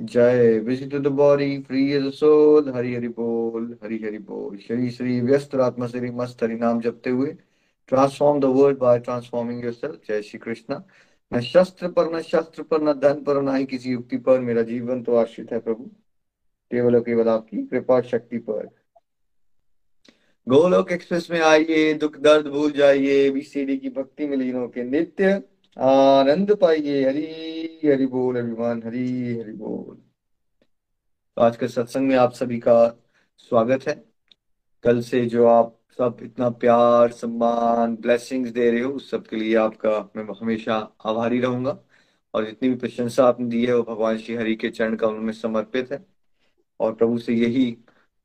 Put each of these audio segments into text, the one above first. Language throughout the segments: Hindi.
जय visit the body free soul Hari Hari बोल हरि हरि बोल। श्री श्री व्यस्त आत्मा श्री मस्त हरि नाम जपते हुए transform the world by transforming yourself जय श्री कृष्ण। न शस्त्र पर, न शस्त्र पर, न धन पर, न ही किसी युक्ति पर मेरा जीवन तो आश्रित है प्रभु। केवल केवल आपकी कृपा शक्ति पर। गोलोक एक्सप्रेस में आइए, दुख दर्द भूल जाइए बीसीडी की भक्ति में लीन के नित्य। आनंद पाइए हरी, हरि बोल अभिमान, हरी, हरि बोल। आज के सत्संग में आप सभी का स्वागत है। कल से जो आप सब इतना प्यार, सम्मान ब्लेसिंग्स दे रहे हो, उस सब के लिए आपका मैं हमेशा आभारी रहूँगा। और जितनी भी प्रशंसा आपने दी है, वो भगवान श्री हरि के चरण कमलों में समर्पित है। और प्रभु से यही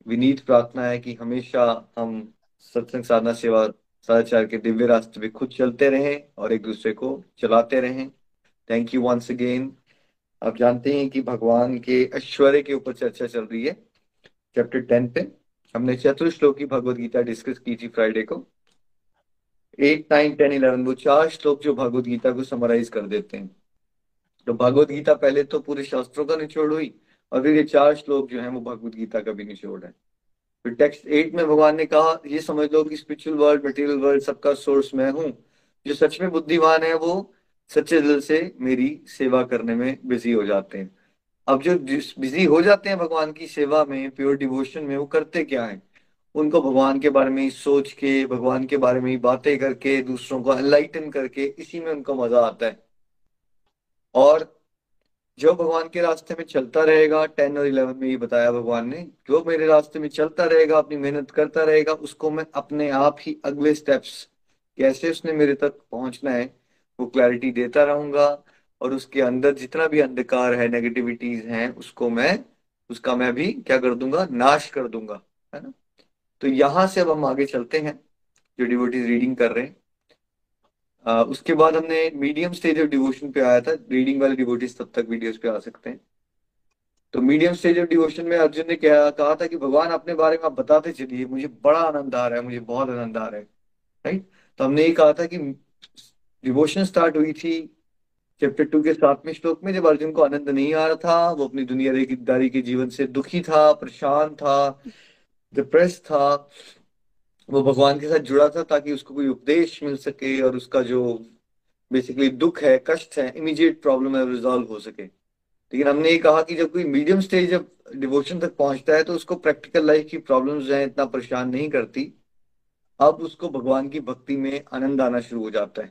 विनीत प्रार्थना है कि हमेशा हम सत्संग साधना, सेवा सदाचार के दिव्य रास्ते पे खुद चलते रहें और एक दूसरे को चलाते रहें। थैंक यू वंस अगेन आप जानते हैं कि भगवान के ऐश्वर्य के ऊपर चर्चा चल रही है चैप्टर टेन पे। हमने चतुर्श्लोक भगवत गीता डिस्कस की थी फ्राइडे को। एट नाइन टेन इलेवन वो चार श्लोक जो भगवत गीता को समराइज कर देते हैं। तो भगवत गीता पहले तो पूरे शास्त्रों का निचोड़ हुई और फिर ये चार श्लोक जो है वो भगवत गीता का भी निचोड़ है। फिर टेक्स्ट एट में भगवान ने कहा, ये समझ लो कि स्पिरिचुअल वर्ल्ड मटेरियल वर्ल्ड सबका सोर्स मैं हूँ। जो सच में बुद्धिमान है, वो सच्चे दिल से मेरी सेवा करने में बिज़ी हो जाते हैं। अब जो बिज़ी हो जाते हैं भगवान की सेवा में प्योर डिवोशन में, वो करते क्या है? उनको भगवान के बारे में सोच के, भगवान के बारे में बातें करके, दूसरों को एनलाइटन करके, इसी में उनको मज़ा आता है। और जो भगवान के रास्ते में चलता रहेगा टेन और इलेवन में ये बताया भगवान ने, जो मेरे रास्ते में चलता रहेगा, अपनी मेहनत करता रहेगा, उसको मैं अपने आप ही अगले स्टेप्स कैसे उसने मेरे तक पहुँचना है, वो क्लैरिटी देता रहूँगा और उसके अंदर जितना भी अंधकार है नेगेटिविटीज हैं, उसको मैं, उसका मैं भी क्या कर दूँगा? नाश कर दूँगा, है ना? तो यहाँ से अब हम आगे चलते हैं, जो डिवोटीज रीडिंग कर रहे हैं। उसके बाद हमने मीडियम स्टेज ऑफ़ डिवोशन पे आया था। रीडिंग वाले डिवोटीज तब तक वीडियोस पे आ सकते हैं। तो मीडियम स्टेज ऑफ़ डिवोशन में अर्जुन ने क्या, कहा था कि भगवान अपने बारे में आप बताते चलिए, मुझे बड़ा आनंद आ रहा है, मुझे बहुत आनंद आ रहा है। राइट तो हमने ये कहा था कि डिवोशन स्टार्ट हुई थी चैप्टर टू के सातवें श्लोक में, जब अर्जुन को आनंद नहीं आ रहा था, वो अपनी दुनियादारी के जीवन से दुखी था, परेशान था डिप्रेस था। वो भगवान के साथ जुड़ा था ताकि उसको कोई उपदेश मिल सके और उसका जो बेसिकली दुख है, कष्ट है इमीडिएट प्रॉब्लम है रिजॉल्व हो सके। लेकिन हमने ये कहा कि जब कोई मीडियम स्टेज जब डिवोशन तक पहुँचता है तो उसको प्रैक्टिकल लाइफ की प्रॉब्लम्स जो है, इतना परेशान नहीं करती। अब उसको भगवान की भक्ति में आनंद आना शुरू हो जाता है।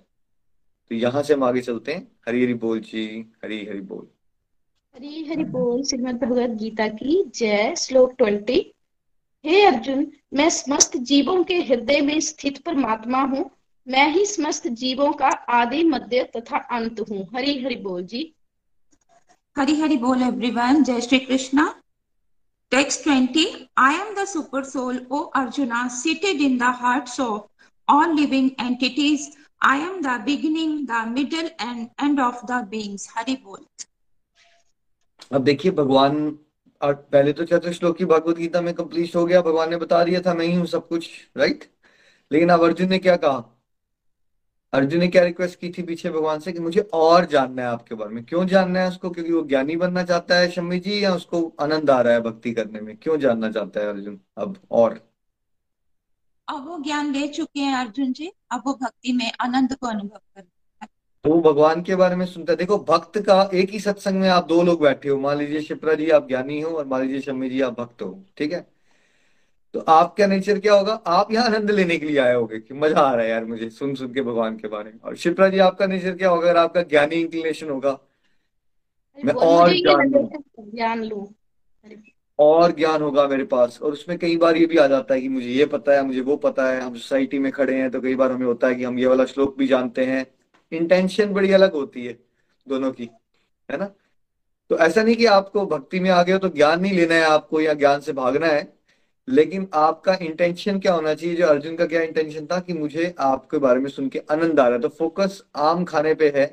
तो यहाँ से हम आगे चलते हैं। हरी हरी बोल जी, हरी हरी बोल। हरी हरी बोल श्रीमद भगवद गीता की जय, श्लोक ट्वेंटी हे अर्जुन मैं समस्त जीवों के हृदय में स्थित परमात्मा हूँ। मैं ही समस्त जीवों का आदि मध्य तथा अंत हूँ। हरी हरि बोल जी। हरी हरि बोल एवरीवन जय Shri Krishna. Text twenty I am the super soul O Arjuna seated in the heart of all living entities I am the beginning the middle and end of the beings Hari बोल। अब देखिए भगवान पहले तो चतुर्श्लोक की भगवत गीता में कंप्लीट हो गया, भगवान ने बता दिया था, मैं ही हूँ सब कुछ राइट लेकिन अब अर्जुन ने क्या कहा? अर्जुन ने क्या रिक्वेस्ट की थी पीछे भगवान से कि मुझे और जानना है आपके बारे में? क्यों जानना है उसको? क्योंकि वो ज्ञानी बनना चाहता है शम्मी जी, या उसको आनंद आ रहा है भक्ति करने में? क्यों जानना चाहता है अर्जुन अब और? अब वो ज्ञान ले चुके हैं अर्जुन जी, अब वो भक्ति में आनंद को अनुभव कर तो वो भगवान के बारे में सुनता है। देखो भक्त का एक ही सत्संग में आप दो लोग बैठे हो। मान लीजिए शिप्रा जी आप ज्ञानी हो और मान लीजिए शम्मी जी आप भक्त हो ठीक है? तो आपका नेचर क्या होगा? आप यहाँ आनंद लेने के लिए आए होगे कि मज़ा आ रहा है यार मुझे सुन सुन के भगवान के बारे में। और शिप्रा जी आपका नेचर क्या होगा? अगर आपका ज्ञानी इंक्लिनेशन होगा मैं और ज्ञान लू और ज्ञान होगा मेरे पास और उसमें कई बार ये भी आ जाता है कि मुझे ये पता है मुझे वो पता है हम सोसाइटी में खड़े हैं तो कई बार हमें होता है कि हम ये वाला श्लोक भी जानते हैं। इंटेंशन बड़ी अलग होती है दोनों की, है ना? तो ऐसा नहीं कि आपको भक्ति में आ गए हो तो ज्ञान नहीं लेना है आपको या ज्ञान से भागना है, लेकिन आपका इंटेंशन क्या होना चाहिए? जो अर्जुन का क्या इंटेंशन था कि मुझे आपके बारे में सुन के आनंद आ रहा है। तो फोकस आम खाने पे है,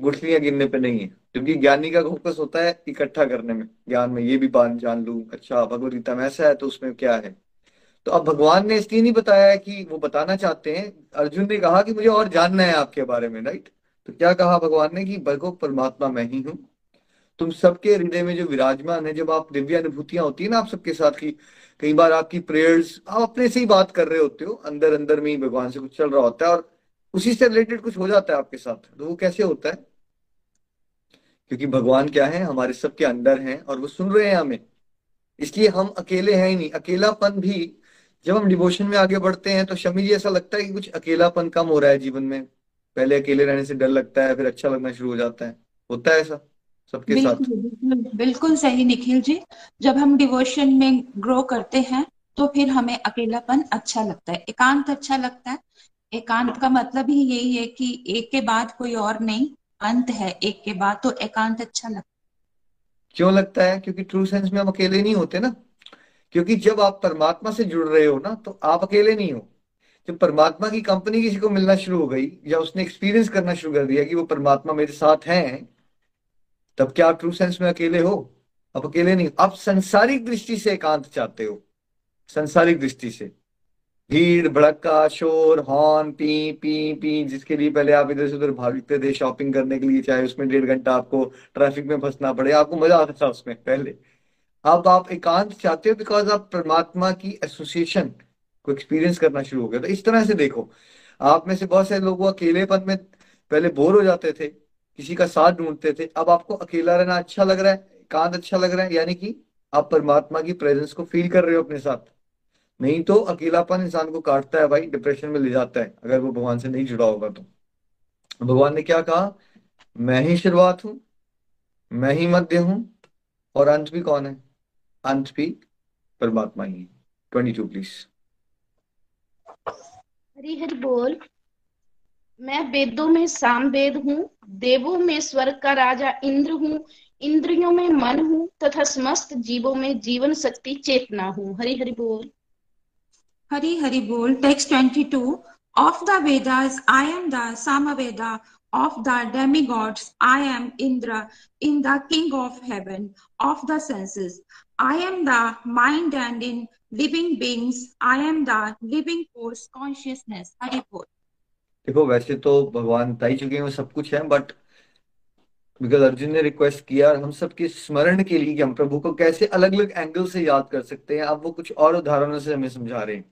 गुठलियाँ गिनने पे नहीं है, क्योंकि ज्ञानी का फोकस होता है इकट्ठा करने में। ज्ञान में ये भी बात जान लू अच्छा भगवदगीता में ऐसा है तो उसमें क्या है? तो अब भगवान ने इसलिए नहीं बताया कि वो बताना चाहते हैं। अर्जुन ने कहा कि मुझे और जानना है आपके बारे में, राइट? तो क्या कहा भगवान ने कि भगो, परमात्मा मैं ही हूँ। तुम सबके हृदय में जो विराजमान है, जब आप दिव्य अनुभूतियाँ होती है ना आप सबके साथ की, कई बार आपकी प्रेयर्स आप अपने से ही बात कर रहे होते हो अंदर अंदर में ही भगवान से कुछ चल रहा होता है और उसी से रिलेटेड कुछ हो जाता है आपके साथ। तो वो कैसे होता है? क्योंकि भगवान क्या है, हमारे सबके अंदर हैं और वो सुन रहे हैं हमें। इसलिए हम अकेले हैं ही नहीं, अकेलापन भी जब हम डिवोशन में आगे बढ़ते हैं तो शमी जी ऐसा लगता है कि कुछ अकेलापन कम हो रहा है जीवन में। पहले अकेले रहने से डर लगता है फिर अच्छा लगना शुरू हो जाता है। होता है ऐसा? सबके साथ? बिल्कुल बिल्कुल सही निखिल जी। जब हम डिवोशन में ग्रो करते हैं तो फिर हमें अकेलापन अच्छा लगता है एकांत अच्छा लगता है। एकांत का मतलब ही यही है कि एक के बाद कोई और नहीं अंत है एक के बाद तो एकांत अच्छा लगता है। क्यों लगता है? क्योंकि ट्रू सेंस में हम अकेले नहीं होते ना। क्योंकि जब आप परमात्मा से जुड़ रहे हो ना तो आप अकेले नहीं हो। जब परमात्मा की कंपनी किसी को मिलना शुरू हो गई, या उसने एक्सपीरियंस करना शुरू कर दिया कि वो परमात्मा मेरे साथ हैं, तब क्या आप ट्रू सेंस में अकेले हो? आप अकेले नहीं आप संसारिक दृष्टि से एकांत चाहते हो। संसारिक दृष्टि से। भीड़ भड़का शोर, हॉर्न, पी पी पी, जिसके लिए पहले आप इधर से उधर भागते थे शॉपिंग करने के लिए, चाहे उसमें डेढ़ घंटा आपको ट्रैफ़िक में फंसना पड़े, आपको मज़ा आता था उसमें, पहले। अब आप एकांत चाहते हो बिकॉज़ आप परमात्मा की एसोसिएशन को एक्सपीरियंस करना शुरू हो गया तो इस तरह से देखो। आप में से बहुत सारे लोग अकेलेपन में पहले बोर हो जाते थे, किसी का साथ ढूंढते थे। अब आपको अकेला रहना अच्छा लग रहा है, एकांत अच्छा लग रहा है, यानी कि आप परमात्मा की प्रेजेंस को फील कर रहे हो अपने साथ। नहीं तो अकेलापन इंसान को काटता है भाई डिप्रेशन में ले जाता है, अगर वो भगवान से नहीं जुड़ा होगा तो। भगवान ने क्या कहा? मैं ही शुरुआत हूँ, मैं ही मध्य हूँ, और अंत भी कौन है? अंत भी परमात्मा ही twenty two please Hari Hari बोल मैं वेदों में साम वेद हूँ देवों में स्वर्ग का राजा इंद्र हूँ इंद्रियों में मन हूँ तथा समस्त जीवों में जीवन शक्ति चेतना हूँ। हरि हरि बोल। हरि हरि बोल। Text twenty two of the Vedas I am the Samaveda of the demigods i am indra. In the king of heaven. Of the senses. I am the mind and in living beings, i am the living force consciousness. hari bol देखो, वैसे तो भगवान बता ही चुके हैं सब कुछ है बट बिकॉज़ अर्जुन ने रिक्वेस्ट किया, हम सबके स्मरण के लिए कि हम प्रभु को कैसे अलग अलग एंगल से याद कर सकते हैं, अब वो कुछ और उदाहरणों से हमें समझा रहे हैं।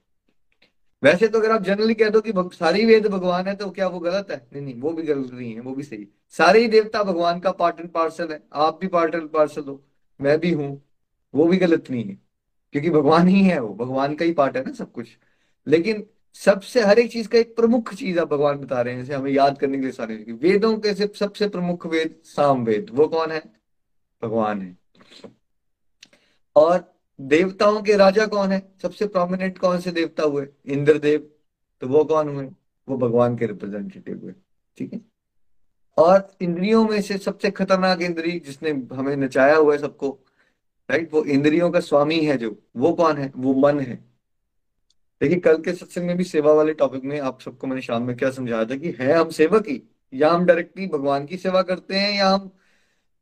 वैसे तो अगर आप जनरली कह दो कि सारी वेद भगवान है तो क्या वो गलत है? नहीं नहीं, वो भी गलत नहीं है, वो भी सही। सारे ही देवता भगवान का पार्ट एंड पार्सल है, आप भी पार्ट एंड पार्सल हो, मैं भी हूँ। वो भी गलत नहीं है, क्योंकि भगवान ही है वो, भगवान का ही पार्ट है ना सब कुछ। लेकिन सबसे, हर एक चीज़ का एक प्रमुख चीज़ आप भगवान बता रहे हैं, जैसे हमें याद करने के लिए सारे वेदों के से सबसे प्रमुख वेद साम वेद, वो कौन है? भगवान है। और देवताओं के राजा कौन है? सबसे प्रोमिनेंट कौन से देवता हुए? इंद्रदेव तो वो कौन हुए? वो भगवान के रिप्रेजेंटेटिव हुए, ठीक है? और इंद्रियों में से सबसे खतरनाक इंद्री जिसने हमें नचाया हुआ है सबको राइट वो इंद्रियों का स्वामी है जो। वो कौन है? वो मन है। देखिए, कल के सत्संग में भी सेवा वाले टॉपिक में आप सबको मैंने शाम में क्या समझाया था कि है हम सेवक ही या हम डायरेक्टली भगवान की सेवा करते हैं, या हम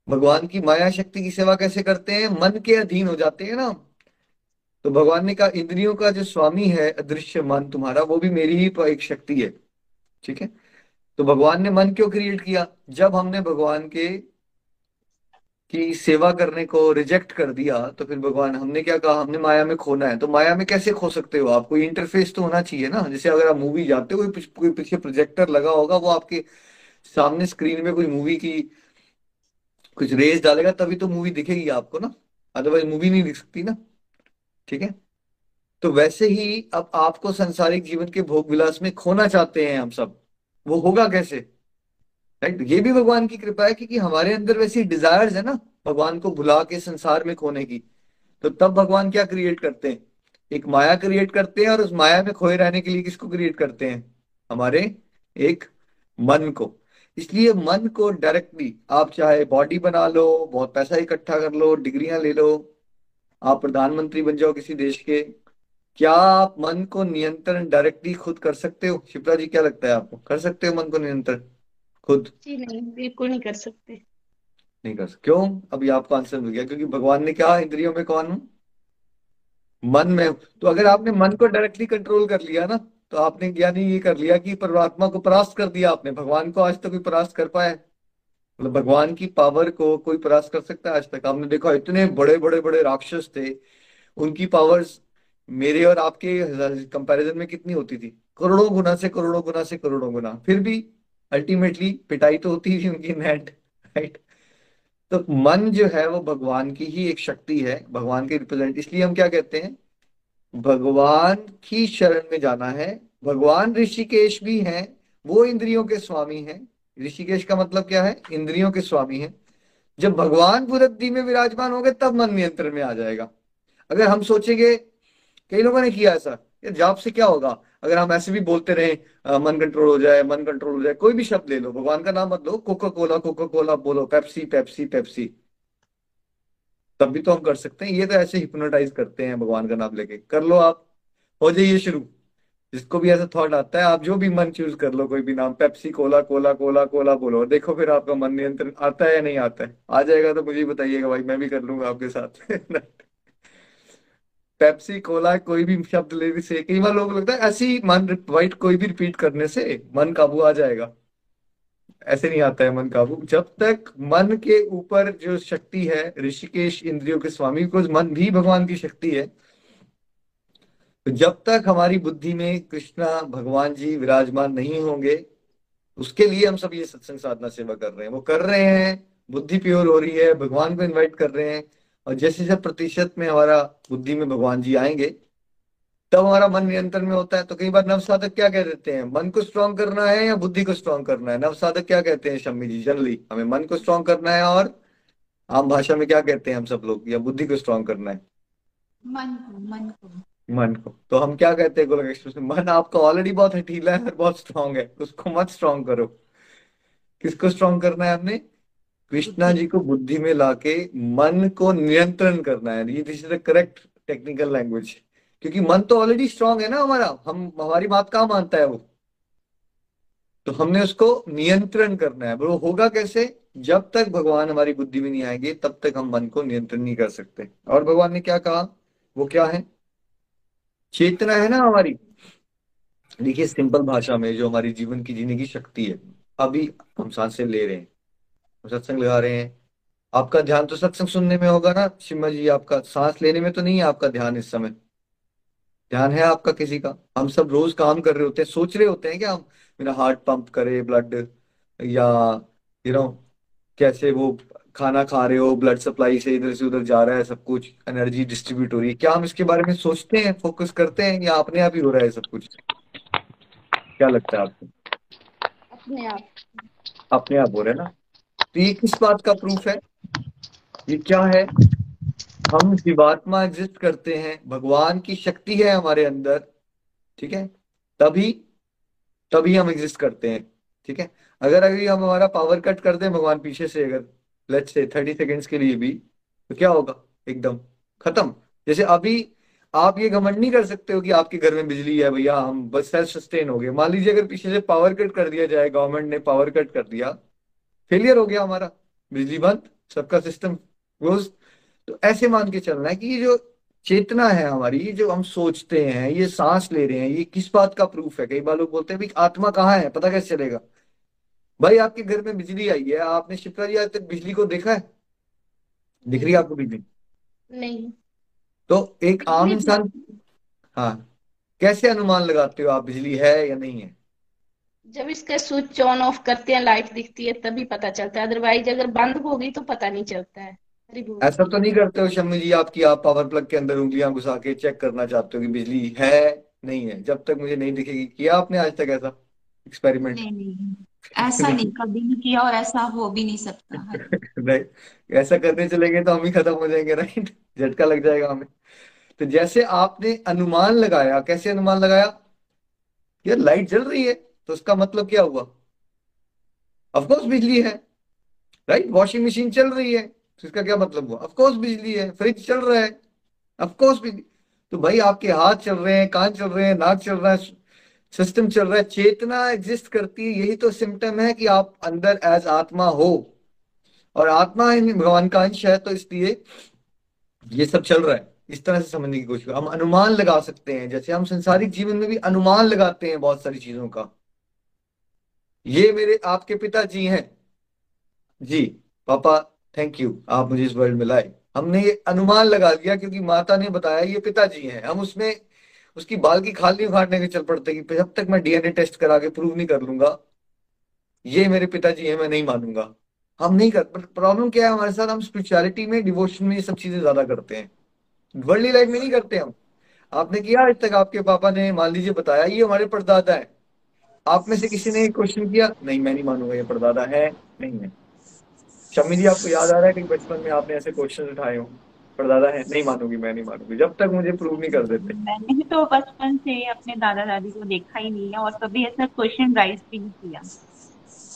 भगवान की माया शक्ति की सेवा कैसे करते हैं? मन के अधीन हो जाते हैं ना तो भगवान ने कहा, इंद्रियों का जो स्वामी है, अदृश्य मन तुम्हारा, वो भी मेरी ही एक शक्ति है। ठीक है? तो भगवान ने मन क्यों क्रिएट किया? जब हमने भगवान के की सेवा करने को रिजेक्ट कर दिया तो फिर भगवान, हमने क्या कहा? हमने माया में खोना है। तो माया में कैसे खो सकते हो आप? कोई इंटरफेस तो होना चाहिए ना? जैसे अगर आप मूवी जाते हो, कोई पीछे प्रोजेक्टर लगा होगा, वो आपके सामने स्क्रीन में कोई मूवी की कुछ रेस डालेगा, तभी तो मूवी दिखेगी आपको ना? अदरवाइज़ मूवी नहीं दिख सकती ना? ठीक है? तो वैसे ही अब आपको संसारिक जीवन के भोग विलास में खोना चाहते हैं हम सब। वो होगा कैसे? राइट ये भी भगवान की कृपा है क्योंकि हमारे अंदर वैसी डिजायर्स है ना, भगवान को भुला के संसार में खोने की। तो तब भगवान क्या क्रिएट करते हैं? एक माया क्रिएट करते हैं और उस माया में खोए रहने के लिए किसको क्रिएट करते हैं? हमारे एक मन को। इसलिए मन को डायरेक्टली आप चाहे बॉडी बना लो, बहुत पैसा इकट्ठा कर लो, डिग्रियाँ ले लो, आप प्रधानमंत्री बन जाओ किसी देश के, क्या आप मन को नियंत्रण डायरेक्टली खुद कर सकते हो? शिप्रा जी, क्या लगता है आपको? कर सकते हो मन को नियंत्रण? खुद। जी नहीं बिल्कुल नहीं कर सकते। नहीं कर सकते क्यों? अभी आपका आंसर मिल गया क्योंकि भगवान ने क्या इंद्रियों में कौन? मन में। तो अगर आपने मन को डायरेक्टली कंट्रोल कर लिया ना तो आपने ज्ञानी ये कर लिया कि परमात्मा को परास्त कर दिया आपने। भगवान को आज तक तो कोई परास्त कर पाया मतलब भगवान की पावर को कोई परास्त कर सकता है आज तक? आपने देखा इतने बड़े बड़े बड़े राक्षस थे उनकी पावर्स मेरे और आपके कंपैरिजन में कितनी होती थी? करोड़ों गुना से करोड़ों गुना से करोड़ों गुना। फिर भी अल्टीमेटली पिटाई तो होती थी उनकी नेट राइट तो मन जो है वो भगवान की ही एक शक्ति है, भगवान के रिप्रेजेंट इसलिए हम क्या कहते हैं? भगवान की शरण में जाना है। भगवान ऋषिकेश भी हैं, वो इंद्रियों के स्वामी हैं। ऋषिकेश का मतलब क्या है? इंद्रियों के स्वामी हैं। जब भगवान बुद्धि में विराजमान होंगे, तब मन नियंत्रण में आ जाएगा। अगर हम सोचेंगे, कई लोगों ने किया ऐसा जाप से क्या होगा? अगर हम ऐसे भी बोलते रहे मन कंट्रोल हो जाए, मन कंट्रोल हो जाए, कोई भी शब्द ले लो, भगवान का नाम मत लो कोका कोला कोका कोला बोलो पेप्सी पेप्सी पेप्सी तब भी तो हम कर सकते हैं। ये तो ऐसे हिप्नोटाइज करते हैं भगवान का नाम लेके। कर लो आप। हो जाइए शुरू। जिसको भी ऐसा थॉट आता है, आप जो भी मन चूज़ कर लो, कोई भी नाम Pepsi cola cola cola cola बोलो। देखो फिर आपका मन नियंत्रण आता है या नहीं आता है। आ जाएगा तो मुझे बताइएगा भाई, मैं भी कर लूँगा आपके साथ। पेप्सी, कोला, कोई भी शब्द ले से, कई बार लोग लगता है ऐसी मन वाइट कोई भी रिपीट करने से मन काबू आ जाएगा। ऐसे नहीं आता है मन काबू। जब तक मन के ऊपर जो शक्ति है, ऋषिकेश, इंद्रियों के स्वामी को, मन भी भगवान की शक्ति है तो जब तक हमारी बुद्धि में कृष्णा, भगवान जी विराजमान नहीं होंगे, उसके लिए हम सब ये सत्संग साधना सेवा कर रहे हैं। वो कर रहे हैं, बुद्धि प्योर हो रही है, भगवान को इनवाइट कर रहे हैं और जैसे जैसे प्रतिशत में हमारा बुद्धि में भगवान जी आएँगे तब हमारा मन नियंत्रण में होता है। तो कई बार नव साधक क्या कह देते हैं? मन को स्ट्रॉन्ग करना है या बुद्धि को स्ट्रॉन्ग करना है? नव साधक क्या कहते हैं शम्मी जी? जनरली हमें मन को स्ट्रॉन्ग करना है और आम भाषा में क्या कहते हैं हम सब लोग? या बुद्धि को स्ट्रांग करना है। मन को मन को। मन को। तो हम क्या कहते हैं गोलक एक्सप्रेस में? मन आपका ऑलरेडी बहुत हठीला है और बहुत स्ट्रांग है। उसको मत स्ट्रांग करो। किसको स्ट्रांग करना है हमने कृष्णा जी को बुद्धि में लाके मन को नियंत्रण करना है। ये this is the correct technical language क्योंकि मन तो ऑलरेडी स्ट्रांग है ना हमारा। हम, हमारी बात कहाँ मानता है वो? तो हमने उसको नियंत्रण करना है। वो होगा कैसे? जब तक भगवान हमारी बुद्धि में नहीं आएँगे, तब तक हम मन को नियंत्रण नहीं कर सकते। और भगवान ने क्या कहा? वो क्या है? चेतना है ना हमारी। देखिए सिंपल भाषा में जो हमारी जीवन की जीने की शक्ति है, अभी हम साँसें ले रहे हैं। सत्संग लगा रहे हैं। आपका ध्यान तो सत्संग सुनने में होगा ना शिमा जी आपका सांस लेने में तो नहीं है आपका ध्यान इस समय? ध्यान है आपका किसी का? हम सब रोज काम कर रहे होते हैं सोच रहे होते हैं कि हम मेरा हार्ट पंप करे ब्लड या यू नो कैसे वो खाना खा रहे हो ब्लड सप्लाई से इधर से उधर जा रहा है सब कुछ एनर्जी डिस्ट्रीब्यूट हो रही है। क्या हम इसके बारे में सोचते हैं फोकस करते हैं या अपने आप ही हो रहा है सब कुछ? क्या लगता है आपको? अपने आप। अपने आप हो रहा है ना? तो ये किस बात का प्रूफ है? ये क्या है? हम जीवात्मा एग्जिस्ट करते हैं, भगवान की शक्ति है हमारे अंदर, ठीक है? तभी तभी हम एग्जिस्ट करते हैं, ठीक है? अगर अगर हम हमारा पावर कट कर दें भगवान पीछे से, अगर लेट्स से थर्टी सेकेंड्स के लिए भी तो क्या होगा? एकदम, खत्म। जैसे अभी आप ये घमंड नहीं कर सकते हो कि आपके घर में बिजली है भैया, हम बस सेल्फ सस्टेन हो गए। मान लीजिए अगर पीछे से पावर कट कर दिया जाए गवर्नमेंट ने पावर कट कर दिया फेलियर हो गया हमारा बिजली बंद सबका सिस्टम क्लोज तो ऐसे मान के चलना है कि ये जो चेतना है हमारी ये जो हम सोचते हैं ये सांस ले रहे हैं ये किस बात का प्रूफ है? कई बार लोग बोलते हैं भाई आत्मा कहाँ है? पता कैसे चलेगा? भाई आपके घर में बिजली आई है। आपने शिप्रा जी आज तक बिजली को देखा है? दिख रही है आपको बिजली? नहीं। तो एक आम इंसान हाँ कैसे अनुमान लगाते हो आप बिजली है या नहीं है? जब इसका स्विच ऑन ऑफ़ करते हैं लाइट दिखती है तभी पता चलता है। अदरवाइज़ अगर बंद होगी तो पता नहीं चलता है। ऐसा तो नहीं करते हो शम्मी जी आपकी आप पावर प्लग के अंदर उंगलियाँ घुसा के चेक करना चाहते हो कि बिजली है नहीं है? जब तक मुझे नहीं दिखेगी किया आपने आज तक ऐसा एक्सपेरिमेंट नहीं नहीं ऐसा नहीं कभी नहीं किया और ऐसा हो भी नहीं सकता नहीं ऐसा करने चलेंगे तो हम ही खत्म हो जाएँगे राइट झटका लग जाएगा हमें। तो जैसे आपने अनुमान लगाया कैसे अनुमान लगाया? यार लाइट जल रही है। तो उसका मतलब क्या हुआ? ऑफकोर्स बिजली है राइट वॉशिंग मशीन चल रही है तो इसका क्या मतलब हुआ? ऑफकोर्स बिजली है फ्रिज चल रहा है ऑफकोर्स बिजली। तो भाई आपके हाथ चल रहे हैं, कान चल रहे हैं, नाक चल रहा है सिस्टम चल रहा है, चेतना एग्जिस्ट करती है। यही तो सिम्टम है कि आप अंदर एज आत्मा हो। और आत्मा भगवान का अंश है तो इसलिए ये सब चल रहा है। इस तरह से समझने की कोशिश हम अनुमान लगा सकते हैं, जैसे हम संसारिक जीवन में भी अनुमान लगाते हैं बहुत सारी चीज़ों का। ये मेरे आपके पिताजी हैं। जी, पापा थैंक यू आप मुझे इस वर्ल्ड में लाए। हमने ये अनुमान लगा लिया क्योंकि माता ने बताया ये पिताजी हैं। हम उसमें, उसकी बाल की खाल नहीं उखाड़ने के चल पड़ते कि जब तक मैं डीएनए टेस्ट करा के प्रूव नहीं कर लूँगा, ये मेरे पिताजी हैं, मैं नहीं मानूँगा। हम नहीं कर प्रॉब्लम क्या है हमारे साथ? हम स्पिरिचुअलिटी में डिवोशन में ये सब चीज़ें ज़्यादा करते हैं। वर्ल्डली लाइफ में नहीं करते हम। आपने किया आज तक, आपके पापा ने, मान लीजिए बताया, ये हमारे परदादा है। आप में से किसी ने क्वेश्चन किया? नहीं मैं नहीं मानूँगा ये परदादा है। नहीं है। शम्मी जी आपको याद आ रहा है कि बचपन में आपने ऐसे क्वेश्चन उठाए हो? परदादा है? नहीं मानूँगी मैं नहीं मानूँगी। जब तक मुझे प्रूव नहीं कर देते। मैंने तो बचपन से अपने दादा दादी को देखा ही नहीं है और कभी ऐसा क्वेश्चन राइज भी नहीं किया।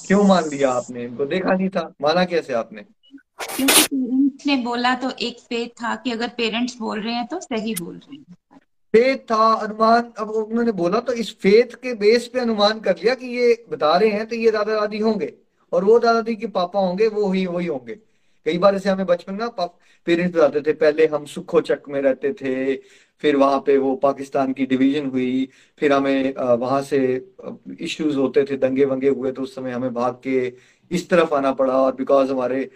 क्यों मान लिया आपने? इनको देखा नहीं था। माना कैसे आपने? क्योंकि पेरेंट्स ने बोला तो एक फेथ था कि अगर पेरेंट्स बोल रहे हैं तो सही बोल रहे हैं। फेथ था, अनुमान, अब उन्होंने बोला तो इस फेथ के बेस पे अनुमान कर लिया कि ये बता रहे हैं तो ये दादा दादी होंगे और वो दादा दादी के पापा होंगे, वो ही वही होंगे। कई बार ऐसे हमें बचपन में पेरेंट्स बताते थे, पहले हम सुखोचक में रहते थे, फिर वहाँ पे वो पाकिस्तान की डिवीज़न हुई, फिर हमें वहाँ से इश्यूज़ होते थे, दंगे वंगे हुए तो उस समय हमें भाग के इस तरफ़ आना पड़ा और बिकॉज़ हमारे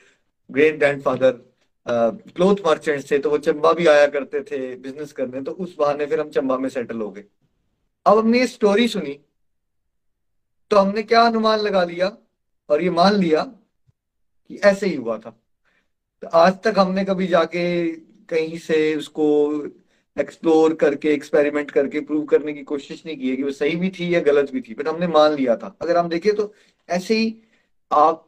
ग्रेट ग्रैंडफादर क्लोथ मर्चेंट्स थे तो वो चंबा भी आया करते थे बिज़नेस करने तो उस बहाने फिर हम चंबा में सेटल हो गए। अब हमने ये स्टोरी सुनी तो हमने क्या अनुमान लगा लिया, और ये मान लिया कि ऐसे ही हुआ था। तो आज तक हमने कभी जाके कहीं से उसको एक्सप्लोर करके एक्सपेरिमेंट करके प्रूव करने की कोशिश नहीं की है कि वो सही भी थी या गलत भी थी बट हमने मान लिया था। अगर हम देखें तो ऐसे ही आप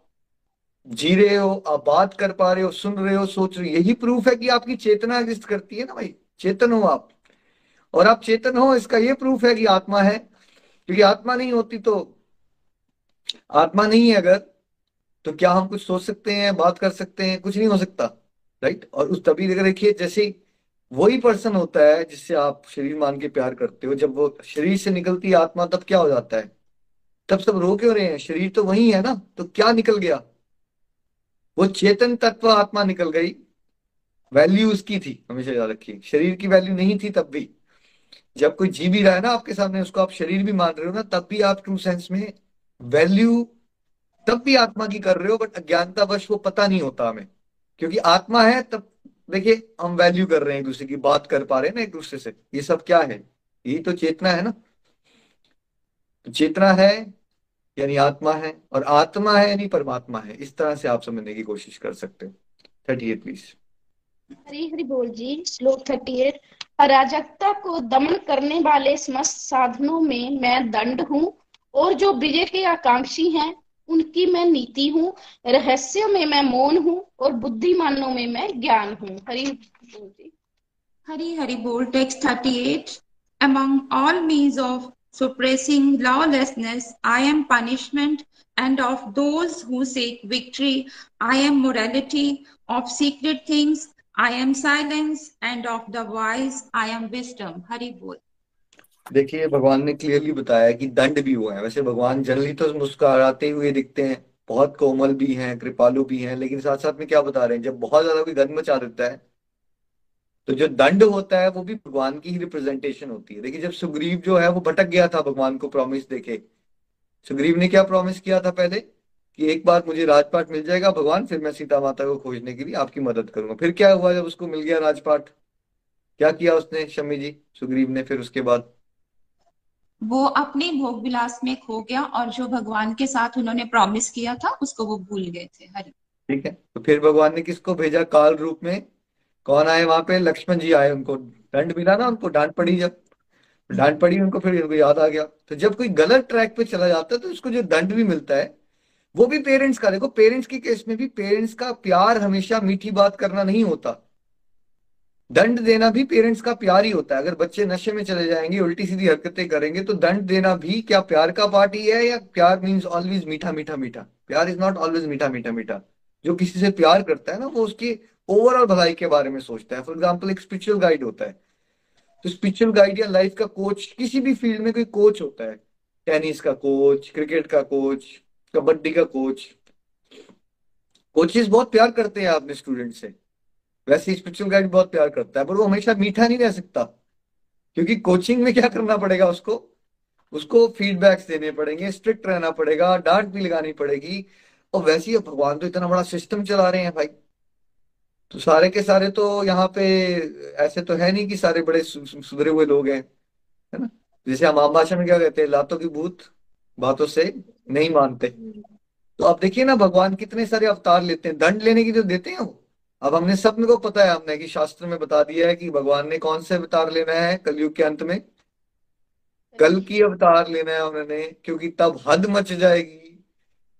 जी रहे हो, आप बात कर पा रहे हो, सुन रहे हो, सोच रहे हो, यही प्रूफ है कि आपकी चेतना एग्जिस्ट करती है ना भाई। चेतन हो आप। और आप चेतन हो, इसका ये प्रूफ है कि आत्मा है। क्योंकि आत्मा नहीं होती तो आत्मा नहीं है अगर तो क्या हम कुछ सोच सकते हैं, बात कर सकते हैं, कुछ नहीं हो सकता राइट और उस तभी अगर देखिए, जैसे वही पर्सन होता है जिससे आप शरीर मान के प्यार करते हो, जब वो शरीर से निकलती है आत्मा, तब क्या हो जाता है? तब सब रो क्यों रहे हैं, शरीर तो वही है ना तो क्या निकल गया? वो चेतन तत्व आत्मा निकल गई। वैल्यू उसकी थी, हमेशा याद रखिए। शरीर की वैल्यू नहीं थी तब भी। जब कोई जी भी रहा है ना आपके सामने, उसको आप शरीर भी मान रहे हो ना, तब भी आप ट्रू सेंस में वैल्यू, तब भी आत्मा की कर रहे हो बट अज्ञानता वश वो पता नहीं होता हमें। क्योंकि आत्मा है, तब देखिए, हम वैल्यू कर रहे हैं एक दूसरे की, बात कर पा रहे हैं ना एक दूसरे से। ये सब क्या है? यही तो चेतना है ना। चेतना है यानी आत्मा है और आत्मा है यानी परमात्मा है। इस तरह से आप समझने की कोशिश कर सकते हो। Thirty eight please Hari Hari बोल जी श्लोक थर्टी एट अराजकता को दमन करने वाले समस्त साधनों में मैं दंड हूँ और जो विजय के आकांक्षी हैं उनकी मैं नीति हूँ। रहस्य में मैं मौन हूँ और बुद्धिमानों में मैं ज्ञान हूँ। हरी बोल जी। हरी हरी बोल text thirty eight among all means of suppressing lawlessness, I am punishment, and of those who seek victory, I am morality, of secret things, I am silence, and of the wise, I am wisdom. Hari bol. देखिए भगवान ने क्लियरली बताया कि दंड भी हुआ है वैसे भगवान जनरली तो मुस्कुराते हुए दिखते हैं बहुत कोमल भी हैं कृपालु भी हैं लेकिन साथ साथ में क्या बता रहे हैं जब बहुत ज़्यादा कोई गंद मचा देता है तो जो दंड होता है वो भी भगवान की ही रिप्रेजेंटेशन होती है। देखिए जब सुग्रीव जो है वो भटक गया था भगवान को प्रॉमिस देके। सुग्रीव ने क्या प्रॉमिस किया था पहले? कि एक बार मुझे राजपाट मिल जाएगा भगवान फिर मैं सीता माता को खोजने के लिए आपकी मदद करूँगा। फिर क्या हुआ जब उसको मिल गया राजपाट? क्या किया उसने शमी जी? सुग्रीव ने फिर उसके बाद? वो अपने भोग विलास में खो गया और जो भगवान के साथ उन्होंने प्रॉमिस किया था उसको वो भूल गए थे। हरि। ठीक है। तो फिर भगवान ने किसको भेजा? काल रूप में कौन आए वहाँ पे? लक्ष्मण जी आए उनको। दंड मिला ना उनको, डांट पड़ी जब। डांट पड़ी उनको, फिर उनको याद आ गया। तो जब कोई गलत ट्रैक पे चला जाता है तो उसको जो दंड भी मिलता है, वो भी पेरेंट्स का। देखो पेरेंट्स के केस में भी पेरेंट्स का प्यार हमेशा मीठी बात करना नहीं होता। दंड देना भी पेरेंट्स का प्यार ही होता है। अगर बच्चे नशे में चले जाएँगे, उल्टी सीधी हरकतें करेंगे तो दंड देना भी क्या प्यार का पार्ट ही है या प्यार मीन्स ऑलवेज मीठा मीठा मीठा? प्यार इज़ नॉट ऑलवेज मीठा मीठा मीठा। जो किसी से प्यार करता है ना, वो उसकी ओवरऑल भलाई के बारे में सोचता है। फॉर एग्ज़ाम्पल एक स्पिरिचुअल गाइड होता है। तो स्पिरिचुअल गाइड या लाइफ का कोच किसी भी फ़ील्ड में कोई कोच होता है। टेनिस का कोच क्रिकेट का कोच कबड्डी का कोच कोचेस बहुत प्यार करते हैं अपने स्टूडेंट से। वैसे स्पिरिचुअल गाइड बहुत प्यार करता है, पर वो हमेशा मीठा नहीं रह सकता। क्योंकि कोचिंग में क्या करना पड़ेगा उसको? उसको फीडबैक्स देने पड़ेंगे स्ट्रिक्ट रहना पड़ेगा, डांट भी लगानी पड़ेगी। और वैसे ही भगवान तो इतना बड़ा सिस्टम चला रहे हैं भाई। तो सारे के सारे तो यहाँ पे ऐसे तो है नहीं कि सारे बड़े सुधरे हुए लोग हैं, है ना? जैसे हम आम भाषा में क्या कहते हैं, लातों की भूत, बातों से नहीं मानते। तो आप देखिए ना, भगवान कितने सारे अवतार लेते हैं। दंड लेने की जो देते हैं वो। अब हमने सबको पता है हमने कि शास्त्र में बता दिया है कि भगवान ने कौन से अवतार लेना है कलयुग के अंत में? कल की अवतार लेना है उन्होंने, क्योंकि तब हद मच जाएगी।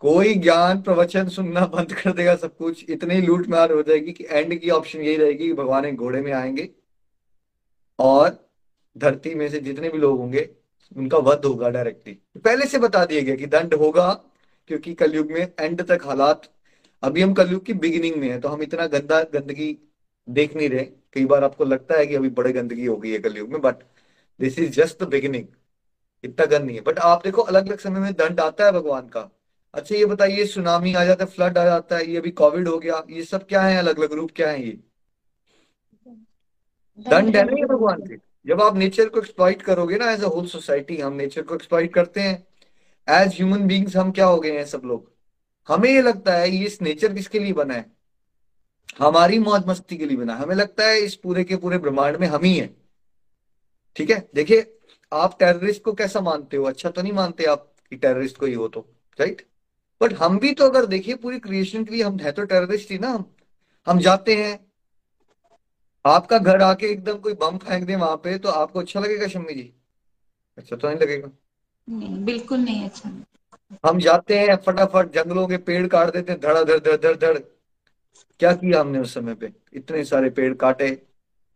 कोई ज्ञान प्रवचन सुनना बंद कर देगा सब कुछ। इतनी लूट मार हो जाएगी कि एंड की ऑप्शन यही रहेगी कि भगवान एक घोड़े में आएँगे और धरती में से जितने भी लोग होंगे, उनका वध होगा डायरेक्टली पहले से बता दिया गया कि दंड होगा, क्योंकि कलयुग में एंड तक हालात, अभी हम कलयुग की बिगिनिंग में है तो हम इतना गंदा गंदगी देख नहीं रहे। कई बार आपको लगता है कि अभी बड़े गंदगी हो गई है कलयुग में but this is just the beginning इतना गंद नहीं है। बट आप देखो अलग अलग समय में दंड आता है भगवान का। अच्छा ये बताइए सुनामी आ जाता है फ्लड आ जाता है ये अभी कोविड हो गया ये सब क्या है अलग अलग रूप क्या है ये? दंड है ना ये भगवान के? जब आप नेचर को एक्सप्लॉइट करोगे ना एज अ होल सोसाइटी हम नेचर को एक्सप्लॉइट करते हैं एज ह्यूमन बींग्स हम क्या हो गए हैं सब लोग? हमें ये लगता है ये इस नेचर किसके लिए बना है? हमारी मौज मस्ती के लिए बना हमें लगता है इस पूरे के पूरे ब्रह्मांड में हम ही है। ठीक है? देखिए आप टेररिस्ट को कैसा मानते हो? अच्छा तो नहीं मानते आप कि टेररिस्ट को ही हो तो राइट बट हम भी तो अगर देखिए पूरी क्रिएशन के लिए हम है तो टेररिस्ट ही ना हम। हम जाते हैं। आपका घर आके एकदम कोई बम फेंक दे वहाँ पे तो आपको अच्छा लगेगा शम्मी जी? अच्छा तो नहीं लगेगा। नहीं बिल्कुल नहीं अच्छा। हम जाते हैं फटाफट जंगलों के पेड़ काट देते हैं धड़ा धड़ धड़ धड़ धड़। क्या किया हमने उस समय पे? इतने सारे पेड़ काटे।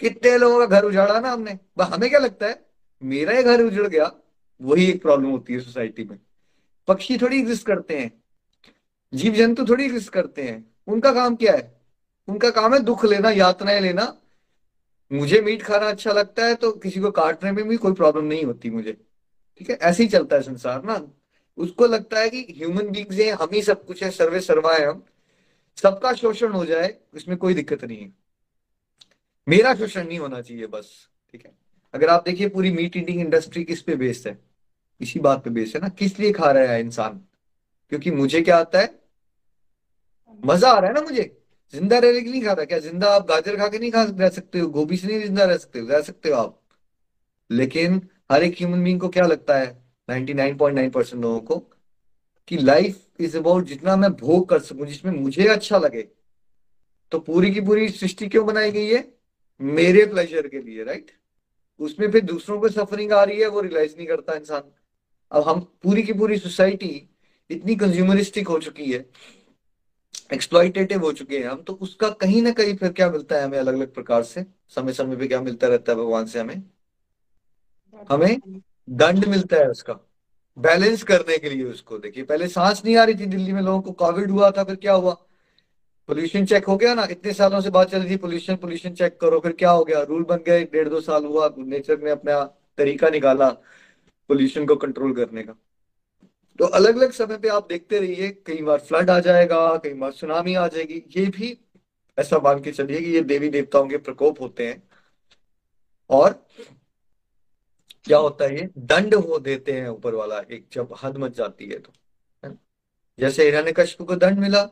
कितने लोगों का घर उजाड़ा ना हमने। हमें क्या लगता है? मेरा ही घर उजड़ गया। वही एक प्रॉब्लम होती है सोसाइटी में। पक्षी थोड़ी एग्जिस्ट करते हैं। जीव जंतु थोड़ी एग्जिस्ट करते हैं। उनका काम क्या है? उनका काम है दुख लेना, यातनाएँ लेना। मुझे मीट खाना अच्छा लगता है तो किसी को काटने में भी कोई प्रॉब्लम नहीं होती मुझे। ठीक है? ऐसे ही चलता है संसार ना। उसको लगता है कि ह्यूमन बींग्स हैं, हम ही सब कुछ है, सर्वे सर्वा है हम। सबका शोषण हो जाए उसमें कोई दिक्कत नहीं है। मेरा शोषण नहीं होना चाहिए बस। ठीक है? अगर आप देखिए पूरी मीट ईटिंग इंडस्ट्री किस पे बेस्ड है? इसी बात पे बेस्ड है ना। किस लिए खा रहा है इंसान? क्योंकि मुझे क्या आता है? मज़ा आ रहा है ना मुझे। ज़िंदा रहने के लिए खा रहा क्या ज़िंदा आप गाजर खा के नहीं खा रह सकते हो? गोभी से नहीं ज़िंदा रह सकते हो? रह सकते हो आप। लेकिन हर एक ह्यूमन बींग को क्या लगता है? 99.9 परसेंट लोगों को कि लाइफ इज़ अबाउट जितना मैं भोग कर सकूँ, जिसमें मुझे अच्छा लगे। तो पूरी की पूरी सृष्टि क्यों बनाई गई है? मेरे प्लेजर के लिए राइट उसमें फिर दूसरों को सफरिंग आ रही है, वो रियलाइज़ नहीं करता इंसान। अब हम पूरी की पूरी सोसाइटी इतनी कंज्यूमरिस्टिक हो चुकी है एक्सप्लॉइटेटिव हो चुके हैं हम तो उसका कहीं ना कहीं फिर क्या मिलता है हमें अलग अलग प्रकार से? समय समय पे क्या मिलता रहता है भगवान से हमें? हमें दंड मिलता है उसका बैलेंस करने के लिए उसको। देखिए, पहले सांस नहीं आ रही थी दिल्ली में, लोगों को कोविड हुआ था, फिर क्या हुआ? पोल्यूशन चेक हो गया ना, इतने सालों से बात चल रही थी पोल्यूशन पोल्यूशन चेक करो, फिर क्या हो गया? रूल बन गया डेढ़ दो साल हुआ नेचर ने अपना तरीका निकाला पोल्यूशन को कंट्रोल करने का। तो अलग अलग समय पे आप देखते रहिए, कई बार फ्लड आ जाएगा, कई बार सुनामी आ जाएगी। ये भी ऐसा मान के चलिए कि ये देवी देवताओं के प्रकोप होते हैं। और क्या होता है, ये दंड हो देते हैं ऊपर वाला, एक जब हद मच जाती है तो जैसे हिरण्यकश्यप को दंड मिला,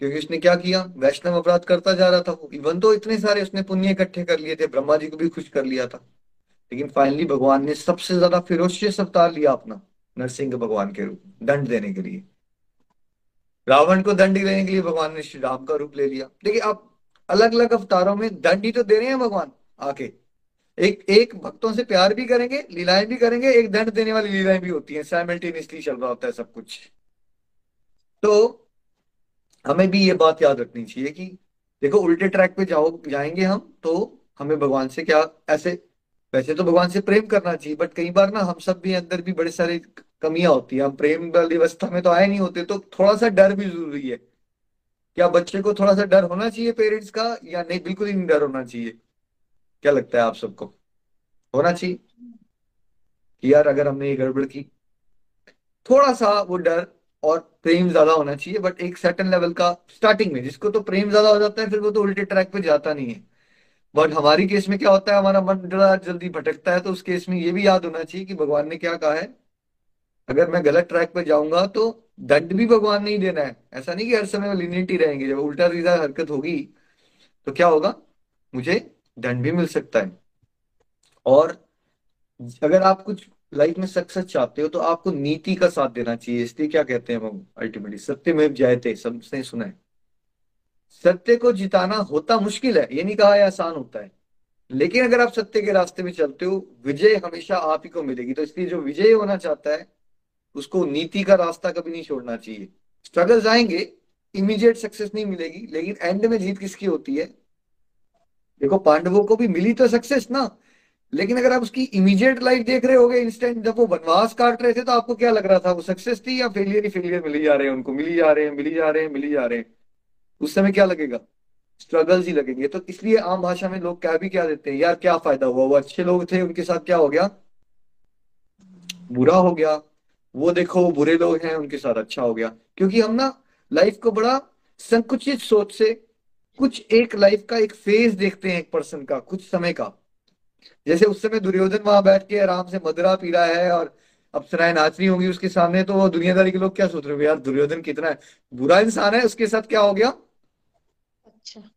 क्योंकि उसने क्या किया? वैष्णव अपराध करता जा रहा था वो। इवन तो इतने सारे उसने पुण्य इकट्ठे कर लिए थे, ब्रह्मा जी को भी खुश कर लिया था। लेकिन फाइनली भगवान ने सबसे ज़्यादा फिरोशियस अवतार लिया अपना। नरसिंह भगवान के रूप, दंड देने के लिए। रावण को दंड देने के लिए भगवान ने श्री राम का रूप ले लिया। देखिए, आप अलग अलग अवतारों में दंड ही तो दे रहे हैं भगवान आके। एक एक भक्तों से प्यार भी करेंगे, लीलाएँ भी करेंगे, एक दंड देने वाली लीलाएँ भी होती हैं। साइमल्टेनियसली चल रहा होता है सब कुछ। तो हमें भी ये बात याद रखनी चाहिए कि देखो, उल्टे ट्रैक पे जाओ, जाएँगे हम तो हमें भगवान से क्या, ऐसे वैसे तो भगवान से प्रेम करना चाहिए बट कई बार ना हम सब भी अंदर भी बड़े सारे कमियाँ होती है। हम प्रेम वाली अवस्था में तो आए नहीं होते तो थोड़ा सा डर भी ज़रूरी है। क्या बच्चे को थोड़ा सा डर होना चाहिए पेरेंट्स का, या नहीं, बिल्कुल ही नहीं डर होना चाहिए? क्या लगता है आप सबको? होना चाहिए? कि यार अगर हमने ये गड़बड़ की। थोड़ा सा वो डर और प्रेम ज़्यादा होना चाहिए बट एक सर्टन लेवल का स्टार्टिंग में, जिसको तो प्रेम ज़्यादा हो जाता है, फिर वो तो उल्टे ट्रैक पे जाता नहीं है। बट हमारी केस में क्या होता है? हमारा मन जरा जल्दी भटकता है तो उस केस में ये भी याद होना चाहिए कि भगवान ने क्या कहा है। अगर मैं गलत ट्रैक पर जाऊँगा तो दंड भी भगवान नहीं देना है। ऐसा नहीं कि हर समय लिनिटी रहेंगे, जब उल्टा सीधा हरकत होगी तो क्या होगा? मुझे दंड भी मिल सकता है। और अगर आप कुछ लाइफ में सक्सेस चाहते हो तो आपको नीति का साथ देना चाहिए, इसलिए क्या कहते हैं हम अल्टीमेटली सत्य में जयते सबने सुना है। सत्य को जिताना होता मुश्किल है, ये नहीं कहा आसान होता है। लेकिन अगर आप सत्य के रास्ते में चलते हो, विजय हमेशा आप ही को मिलेगी। तो इसलिए जो विजय होना चाहता है, उसको नीति का रास्ता कभी नहीं छोड़ना चाहिए। स्ट्रगल्स आएँगे इमीडिएट सक्सेस नहीं मिलेगी, लेकिन एंड में जीत किसकी होती है? देखो, पांडवों को भी मिली तो सक्सेस ना। लेकिन अगर आप उसकी इमीडिएट लाइफ देख रहे होगे इंस्टेंट जब वो वनवास काट रहे थे तो आपको क्या लग रहा था? वो सक्सेस थी या फेलियर ही फेलियर मिली जा रहे हैं उनको? मिली जा रहे हैं, मिली जा रहे हैं, मिली जा रहे हैं। उस समय क्या लगेगा? स्ट्रगल्स ही लगेंगे। तो इसलिए आम भाषा में लोग क्या भी क्या देते हैं, यार, क्या फ़ायदा हुआ? वो अच्छे लोग थे, उनके साथ क्या हो गया? बुरा हो गया। वो देखो, बुरे लोग हैं, उनके साथ अच्छा हो गया। क्योंकि हम ना लाइफ को बड़ा संकुचित सोच से कुछ एक लाइफ का एक फ़ेज़ देखते हैं एक पर्सन का, कुछ समय का। जैसे उस समय दुर्योधन वहाँ बैठ के आराम से मदरा पी रहा है और अप्सराएँ नाच रही होंगी उसके सामने तो वो दुनियादारी के लोग क्या सोच रहे हो यार, दुर्योधन कितना है, बुरा इंसान है, उसके साथ क्या हो गया? अच्छा।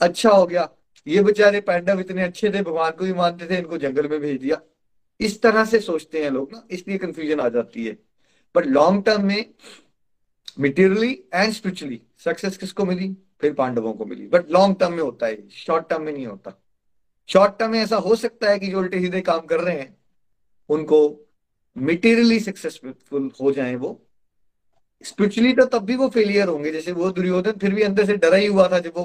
अच्छा हो गया। ये बेचारे पांडव इतने अच्छे थे, भगवान को भी मानते थे, इनको जंगल में भेज दिया। इस तरह से सोचते हैं लोग ना, इसलिए कंफ्यूजन आ जाती है। बट लॉन्ग टर्म में मिटीरियली एंड स्पिरिचुअली सक्सेस किसको मिली? फिर पांडवों को मिली। बट लॉन्ग टर्म में होता है शॉर्ट टर्म में नहीं होता। शॉर्ट टर्म में ऐसा हो सकता है कि जो उल्टे सीधे काम कर रहे हैं, उनको मिटीरियली सक्सेसफुल हो जाए वो स्पिरिचुअली तो तब भी वो फेलियर होंगे, जैसे वो दुर्योधन फिर भी अंदर से डरा ही हुआ था, जब वो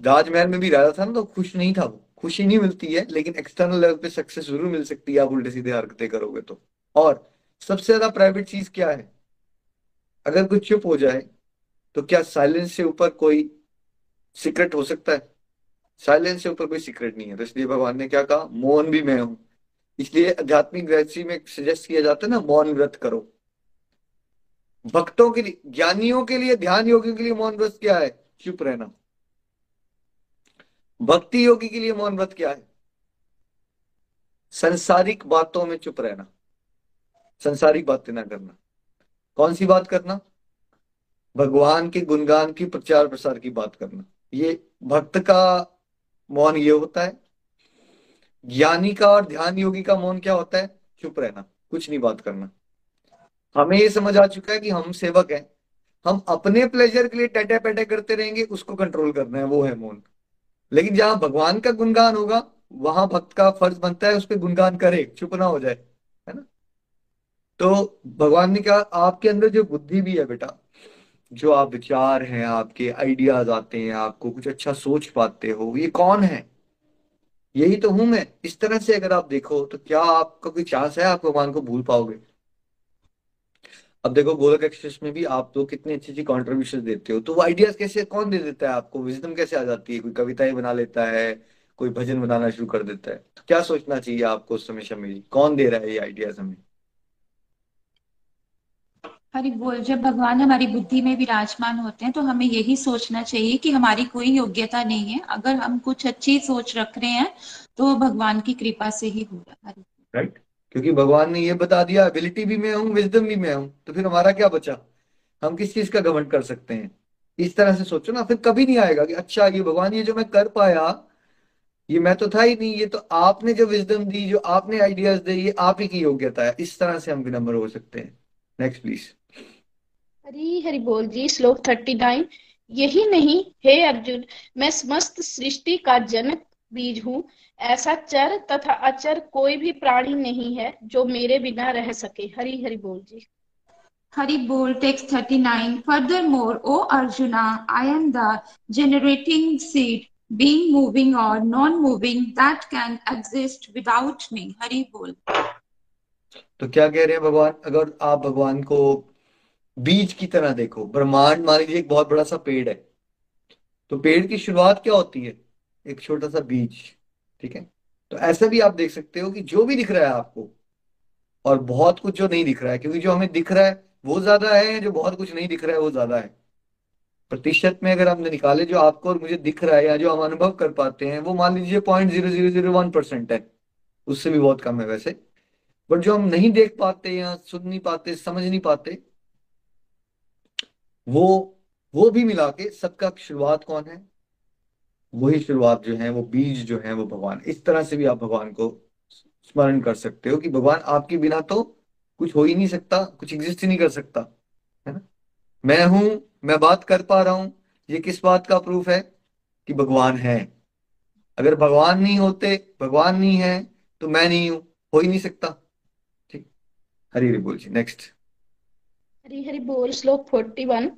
राजमहल में भी रहा था ना तो खुश नहीं था वो। खुशी नहीं मिलती है, लेकिन एक्सटर्नल लेवल पे सक्सेस ज़रूर मिल सकती है, आप उल्टे सीधे हरकतें करोगे तो। और सबसे ज़्यादा प्राइवेट चीज़ क्या है? अगर कुछ चुप हो जाए तो क्या साइलेंस से ऊपर कोई सीक्रेट हो सकता है? साइलेंस से ऊपर कोई सीक्रेट नहीं है। तो इसलिए भगवान ने क्या कहा? मौन भी मैं हूँ। इसलिए आध्यात्मिक में सजेस्ट किया जाता है ना, मौन व्रत करो। भक्तों के लिए, ज्ञानियों के लिए, ध्यान योगियों के लिए मौन व्रत क्या है? चुप रहना। भक्ति योगी के लिए मौन व्रत क्या है? संसारिक बातों में चुप रहना। संसारिक बातें ना करना। कौन सी बात करना? भगवान के गुणगान की प्रचार प्रसार की बात करना। ये भक्त का मौन ये होता है। ज्ञानी का और ध्यान योगी का मौन क्या होता है? चुप रहना। कुछ नहीं बात करना। हमें ये समझ आ चुका है कि हम सेवक हैं। हम अपने प्लेजर के लिए टैटे पैटे करते रहेंगे, उसको कंट्रोल करना है, वो है मौन। लेकिन जहाँ भगवान का गुणगान होगा, वहाँ भक्त का फ़र्ज़ बनता है, उस पर गुणगान करे, चुप ना हो जाए, है ना? तो भगवान ने कहा, आपके अंदर जो बुद्धि भी है बेटा, जो आप विचार हैं, आपके आइडियाज़ आते हैं, आपको कुछ अच्छा सोच पाते हो, ये कौन है? यही तो हूँ मैं। इस तरह से अगर आप देखो तो क्या आपका कोई चांस है, आप भगवान को भूल पाओगे? अब देखो गोलक एक्सप्रेस में भी आप तो कितनी अच्छी अच्छी कॉन्ट्रीब्यूशन देते हो। तो वो आइडियाज़ कैसे कौन दे देता है आपको? विजडम कैसे आ जाती है? कोई कविताएँ बना लेता है कोई भजन बनाना शुरू कर देता है। तो क्या सोचना चाहिए आपको उस समय शमी कौन दे रहा है ये आइडियाज़ हमें? हरि बोल जब भगवान हमारी बुद्धि में विराजमान होते हैं तो हमें यही सोचना चाहिए कि हमारी कोई योग्यता नहीं है। अगर हम कुछ अच्छी सोच रख रहे हैं तो भगवान की कृपा से ही होगा। राइट क्योंकि भगवान ने ये बता दिया एबिलिटी भी मैं हूँ विजडम भी मैं हूँ तो फिर हमारा क्या बचा? हम किस चीज़ का घमंड कर सकते हैं? इस तरह से सोचो ना, फिर कभी नहीं आएगा कि अच्छा ये भगवान, ये जो मैं कर पाया, ये मैं तो था ही नहीं, ये तो आपने जो विजडम दी, जो आपने आइडियाज़ दी, ये आप ही की योग्यता है। इस तरह से हम विनम्र हो सकते हैं। नेक्स्ट प्लीज़ हरी हरि बोल जी, श्लोक थर्टी नाइन यही नहीं, हे अर्जुन, मैं समस्त सृष्टि का जनक बीज हूँ ऐसा चर तथा अचर कोई भी प्राणी नहीं है जो मेरे बिना रह सके हरी हरि बोल जी Hari Bol, text 39. Furthermore, O Arjuna, I am the generating seed, being moving or non-moving, that can exist without me. Hari Bol. तो क्या कह रहे हैं भगवान अगर आप भगवान को बीज की तरह देखो ब्रह्मांड मान लीजिए एक बहुत बड़ा सा पेड़ है तो पेड़ की शुरुआत क्या होती है एक छोटा सा बीज ठीक है? तो ऐसा भी आप देख सकते हो कि जो भी दिख रहा है आपको, और बहुत कुछ जो नहीं दिख रहा है, क्योंकि जो हमें दिख रहा है, वो ज़्यादा है, जो बहुत कुछ नहीं दिख रहा है, वो ज़्यादा है। प्रतिशत में अगर हमने निकाले, जो आपको और मुझे दिख रहा है या जो हम अनुभव कर पाते हैं, वो मान लीजिए point zero zero zero one percent है। उससे भी बहुत कम है वैसे। बट जो हम नहीं देख पाते या सुन नहीं पाते, समझ नहीं पाते, वो वो भी मिला के सबका शुरुआत कौन है? वही शुरुआत जो है, वो बीज जो है, वो भगवान, इस तरह से भी आप भगवान को स्मरण कर सकते हो कि भगवान आपके बिना तो कुछ हो ही नहीं सकता, कुछ एग्जिस्ट ही नहीं कर सकता, है ना? मैं हूँ, मैं बात कर पा रहा हूँ, ये किस बात का प्रूफ है? कि भगवान है। अगर भगवान नहीं होते, भगवान नहीं है तो मैं नहीं हूँ, हो ही नहीं सकता, ठीक? हरी हरी बोल जी नेक्स्ट हरी हरि बोल, श्लोक फोर्टी वन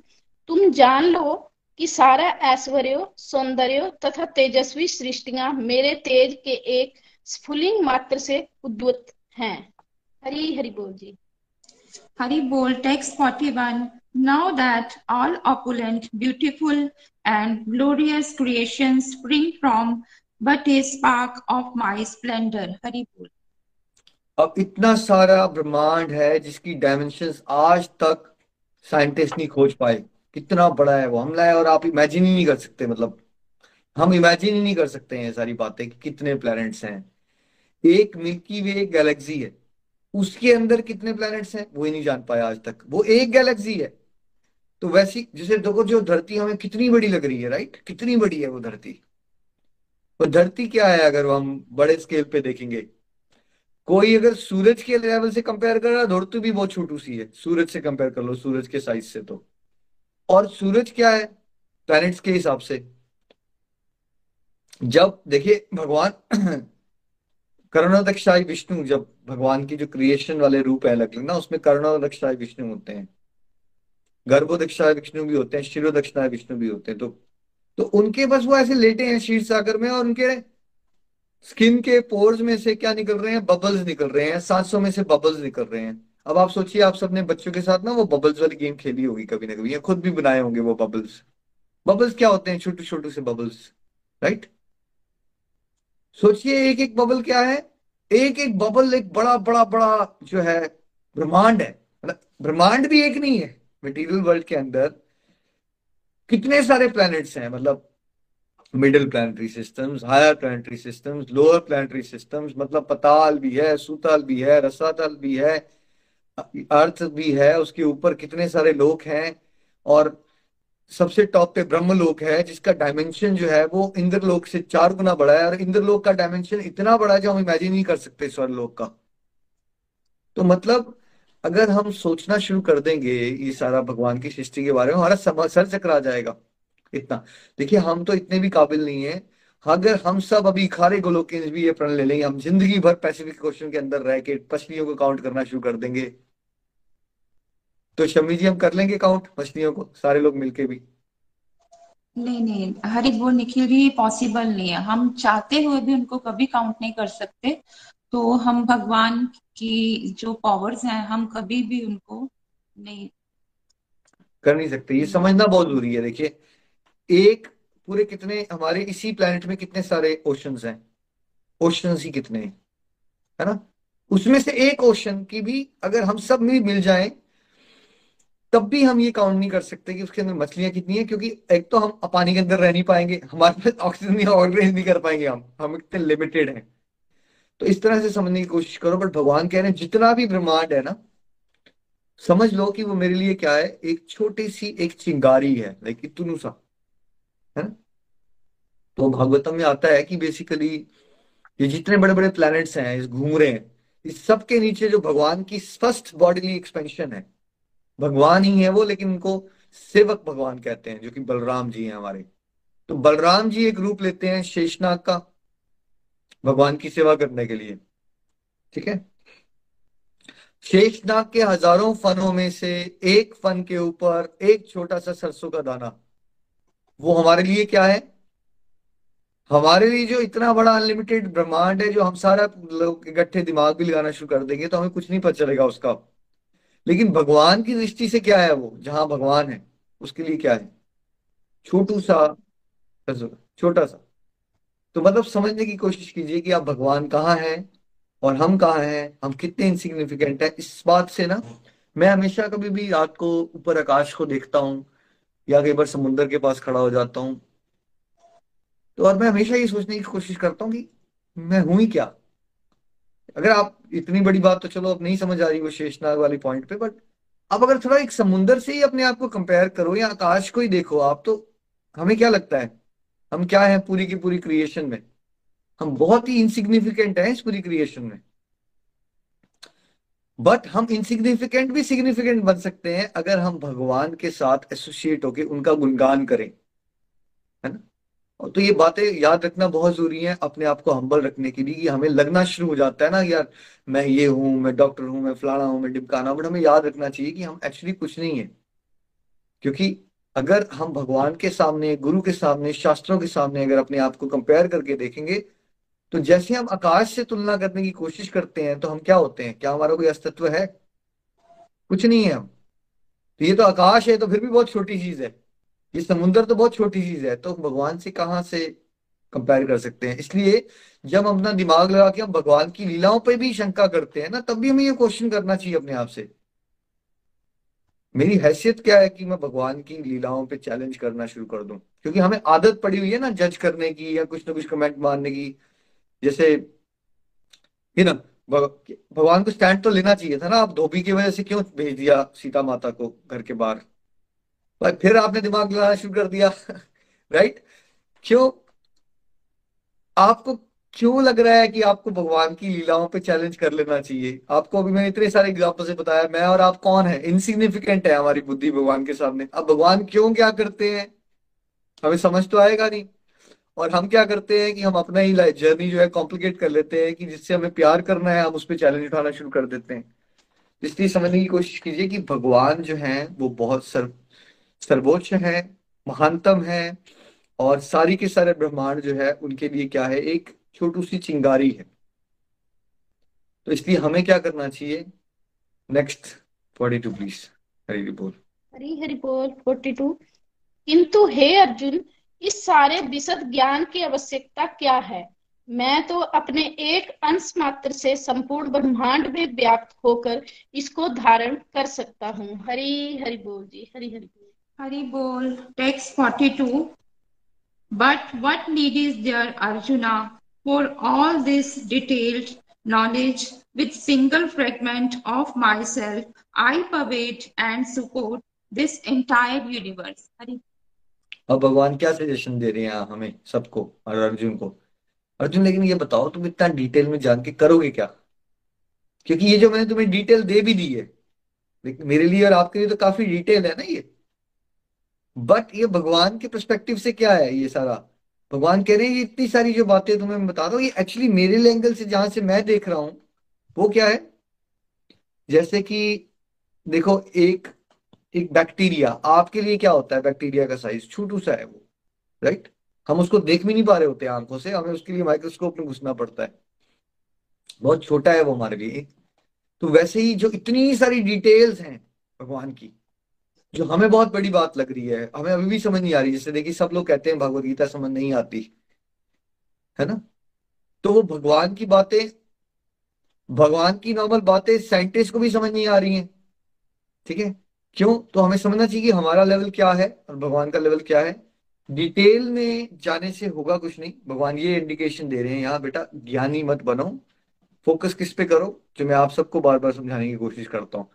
तुम जान लो कि सारा ऐश्वर्य सौंदर्य तथा तेजस्वी सृष्टिया मेरे तेज के एक स्फुलिंग मात्र से उद्भुत हैं। हरी हरि बोल जी। हरि बोल text forty one. Now that all opulent beautiful and glorious creation spring from but a spark of my splendour Hari बोल। अब इतना सारा ब्रह्मांड है जिसकी डायमेंशंस आज तक साइंटिस्ट नहीं खोज पाए। कितना बड़ा है वो। हमला है और आप इमेजिन ही नहीं कर सकते मतलब। हम इमेजिन ही नहीं कर सकते हैं सारी बातें कि कितने प्लैनेट्स हैं। एक मिल्की वे गैलेक्सी है। उसके अंदर कितने प्लैनेट्स हैं, वो ही नहीं जान पाया आज तक। वो एक गैलेक्सी है। तो वैसी, जैसे देखो जो धरती हमें कितनी बड़ी लग रही है राइट कितनी बड़ी है वो धरती। वो धरती क्या है अगर हम बड़े स्केल पे देखेंगे? कोई अगर सूरज के लेवल से कंपेयर कर रहा धरती भी बहुत छोटू सी है। सूरज से कंपेयर कर लो, सूरज के साइज़ से तो। और सूरज क्या है? प्लैनेट्स के हिसाब से। जब, देखिए, भगवान करुणादक्षाई विष्णु, जब भगवान की जो क्रिएशन वाले रूप है अलग ना, उसमें करुणादक्षाई विष्णु होते हैं। गर्भोदक्षाय विष्णु भी होते हैं शिरोदक्षाय विष्णु भी होते हैं तो तो उनके बस वो ऐसे लेटे हैं शीर सागर में और उनके स्किन के पोर्स में से क्या निकल रहे हैं? बबल्स निकल रहे हैं, सांसों में से बबल्स निकल रहे हैं। अब आप सोचिए, आप सबने बच्चों के साथ ना वो बबल्स वाली गेम खेली होगी कभी ना कभी। या खुद भी बनाए होंगे वो बबल्स बबल्स क्या होते हैं? छोटे छोटे से बबल्स राइट सोचिए, एक एक बबल क्या है? एक एक बबल एक बड़ा बड़ा बड़ा जो है, ब्रह्मांड है। मतलब ब्रह्मांड भी एक नहीं है मटेरियल वर्ल्ड के अंदर। कितने सारे प्लैनेट्स हैं? मतलब middle planetary systems higher planetary systems lower planetary systems मतलब पताल भी है, सुताल भी है, रसातल भी है अर्थ भी है, उसके ऊपर कितने सारे लोक हैं, और सबसे टॉप पे ब्रह्म लोक है, जिसका डायमेंशन जो है वो इंद्रलोक से चार गुना बड़ा है, और इंद्रलोक का डायमेंशन इतना बड़ा है जो हम इमेजिन नहीं कर सकते स्वर्लोक का। तो मतलब अगर हम सोचना शुरू कर देंगे ये सारा भगवान की सृष्टि के बारे में, हमारा सर चकरा जाएगा, इतना। देखिए, हम तो इतने भी काबिल नहीं है अगर हम सब अभी खारे गोलोक भी ये प्रण ले लेंगे हम ज़िंदगी भर पैसिफिक ओशन के अंदर रह के मछलियों को काउंट करना शुरू कर देंगे। तो शमी जी हम कर लेंगे काउंट मछलियों को सारे लोग मिलके भी। नहीं नहीं हरि बोल निखिल जी पॉसिबल नहीं है। हम चाहते हुए भी उनको कभी काउंट नहीं कर सकते। तो हम भगवान की जो पावर्स हैं हम कभी भी उनको नहीं कर नहीं सकते। ये समझना बहुत ज़रूरी है देखिए। एक पूरे कितने, हमारे इसी प्लेनेट में कितने सारे ओशंस हैं? ओशंस ही कितने हैं? है ना? उसमें से एक ओशन की भी अगर हम सब में मिल जाए, तब भी हम ये काउंट नहीं कर सकते कि उसके अंदर मछलियाँ कितनी है, क्योंकि एक तो हम पानी के अंदर रह नहीं पाएँगे, हमारे पास ऑक्सीजन ऑर्गेनाइज नहीं कर पाएँगे हम हम इतने लिमिटेड हैं। तो इस तरह से समझने की कोशिश करो बट भगवान कह रहे हैं, जितना भी ब्रह्मांड है ना, समझ लो कि वो मेरे लिए क्या है, एक छोटी सी एक चिंगारी है लाइक इतनू सा है ना? तो भागवतम में आता है कि बेसिकली ये जितने बड़े बड़े प्लैनेट्स हैं घूम रहे हैं, इस सब के नीचे जो भगवान की फ़र्स्ट बॉडीली एक्सपेंशन है, भगवान ही है वो, लेकिन उनको सेवक भगवान कहते हैं, जो कि बलराम जी हैं हमारे। तो बलराम जी एक रूप लेते हैं शेषनाग का, भगवान की सेवा करने के लिए। ठीक है? शेषनाग के हज़ारों फनों में से एक फन के ऊपर एक छोटा सा सरसों का दाना। वो हमारे लिए क्या है? हमारे लिए जो इतना बड़ा अनलिमिटेड ब्रह्मांड है, जो हम सारा लोग इकट्ठे दिमाग भी लगाना शुरू कर देंगे तो हमें कुछ नहीं पता चलेगा उसका। लेकिन भगवान की दृष्टि से क्या है वो? जहाँ भगवान है, उसके लिए क्या है? छोटू सा छोटा सा। तो मतलब समझने की कोशिश कीजिए कि आप भगवान कहाँ है और हम कहाँ हैं, हम कितने इनसिग्निफिकेंट है। इस बात से ना, मैं हमेशा कभी भी रात को ऊपर आकाश को देखता हूँ या कई बार समुद्र के पास खड़ा हो जाता हूँ। तो और मैं हमेशा ये सोचने की कोशिश करता हूँ कि मैं हूँ ही क्या? अगर आप इतनी बड़ी बात तो चलो अब नहीं समझ आ रही वो शेषनाग वाली पॉइंट पे बट अब अगर थोड़ा एक समुंदर से ही अपने आप को कंपेयर करो या आकाश को ही देखो आप तो हमें क्या लगता है? हम क्या है पूरी की पूरी क्रिएशन में? हम बहुत ही इनसिग्निफिकेंट है इस पूरी क्रिएशन में। बट हम इनसिग्निफिकेंट भी सिग्निफिकेंट बन सकते हैं अगर हम भगवान के साथ एसोसिएट होके उनका गुणगान करें। है ना? तो ये बातें याद रखना बहुत ज़रूरी है अपने आप को हम्बल रखने के लिए। कि हमें लगना शुरू हो जाता है ना, यार, मैं ये हूँ, मैं डॉक्टर हूँ, मैं फलाना हूँ, मैं डिपकाना बट हमें याद रखना चाहिए कि हम एक्चुअली कुछ नहीं है। क्योंकि अगर हम भगवान के सामने, गुरु के सामने, शास्त्रों के सामने अगर अपने आप को कंपेयर करके देखेंगे तो जैसे हम आकाश से तुलना करने की कोशिश करते हैं तो हम क्या होते हैं? क्या हमारा कोई अस्तित्व है? कुछ नहीं है। हम तो ये तो आकाश है तो फिर भी बहुत छोटी चीज़ है। ये समुन्द्र तो बहुत छोटी चीज़ है तो भगवान से कहाँ से कंपेयर कर सकते हैं? इसलिए जब अपना दिमाग लगा के हम भगवान की लीलाओं पर भी शंका करते हैं ना, तब भी हमें ये क्वेश्चन करना चाहिए अपने आप से। मेरी हैसियत क्या है कि मैं भगवान की लीलाओं पे चैलेंज करना शुरू कर दूँ? क्योंकि हमें आदत पड़ी हुई है ना जज करने की या कुछ ना कुछ कमेंट मारने की। जैसे ही ना भगवान को स्टैंड तो लेना चाहिए था ना, आप धोबी की वजह से क्यों भेज दिया सीता माता को घर के बाहर? भाई, फिर आपने दिमाग लगाना शुरू कर दिया राइट क्यों? आपको क्यों लग रहा है कि आपको भगवान की लीलाओं पे चैलेंज कर लेना चाहिए? आपको अभी मैंने इतने सारे एग्ज़ाम्पल से बताया, मैं और आप कौन है? इनसिग्निफिकेंट है हमारी बुद्धि भगवान के सामने। अब भगवान क्यों क्या करते हैं? हमें समझ तो आएगा नहीं। और हम क्या करते हैं कि हम अपना ही जर्नी जो है कॉम्प्लिकेट कर लेते हैं कि जिससे हमें प्यार करना है, हम उस पर चैलेंज उठाना शुरू कर देते हैं। इसलिए समझने की कोशिश कीजिए कि भगवान जो है, वो बहुत सर्व, सर्वोच्च है, महानतम है और सारी के सारे ब्रह्मांड जो है, उनके लिए क्या है, एक छोटू सी चिंगारी है। तो इसलिए हमें क्या करना चाहिए? Next forty two please Hari बोल। हरी हरी बोल फोर्टी टू किंतु हे अर्जुन इस सारे विशद ज्ञान की आवश्यकता क्या है? मैं तो अपने एक अंश मात्र से संपूर्ण ब्रह्मांड में व्याप्त होकर इसको धारण कर सकता हूँ। हरी, हरि बोल जी, हरी, हरि बोल। हरी बोल text forty two but what need is there Arjuna for all this detailed knowledge with single fragment of my self I pervade and support this entire universe Hari अब भगवान क्या सजेशन दे रहे हैं हमें, सबको और अर्जुन को? अर्जुन, लेकिन ये बताओ, तुम इतना डिटेल में जान के करोगे क्या? क्योंकि ये जो मैंने तुम्हें डिटेल दे भी दी है लेकिन मेरे लिए और आपके लिए तो काफ़ी डिटेल है ना ये। बट ये भगवान के परस्पेक्टिव से क्या है ये सारा? भगवान कह रहे हैं, ये इतनी सारी जो बातें तुम्हें मैं बता दो ये एक्चुअली मेरे एंगल से, जहाँ से मैं देख रहा हूँ, वो क्या है? जैसे कि देखो, एक एक बैक्टीरिया आपके लिए क्या होता है बैक्टीरिया का साइज़ छोटू सा है वो राइट हम उसको देख भी नहीं पा रहे होते आँखों से, हमें उसके लिए माइक्रोस्कोप में घुसना पड़ता है। बहुत छोटा है वो हमारे लिए तो वैसे ही जो इतनी सारी डिटेल्स हैं भगवान की, जो हमें बहुत बड़ी बात लग रही है, हमें अभी भी समझ नहीं आ रही, जैसे देखिए सब लोग कहते हैं भगवत गीता समझ नहीं आती, है ना? तो वो भगवान की बातें, भगवान की नॉर्मल बातें साइंटिस्ट को भी समझ नहीं आ रही हैं, ठीक है? क्यों? तो हमें समझना चाहिए कि हमारा लेवल क्या है और भगवान का लेवल क्या है। डिटेल में जाने से होगा कुछ नहीं। भगवान ये इंडिकेशन दे रहे हैं, यहाँ बेटा, ज्ञानी मत बनो। फोकस किस पे करो? जो मैं आप सबको बार बार समझाने की कोशिश करता हूँ।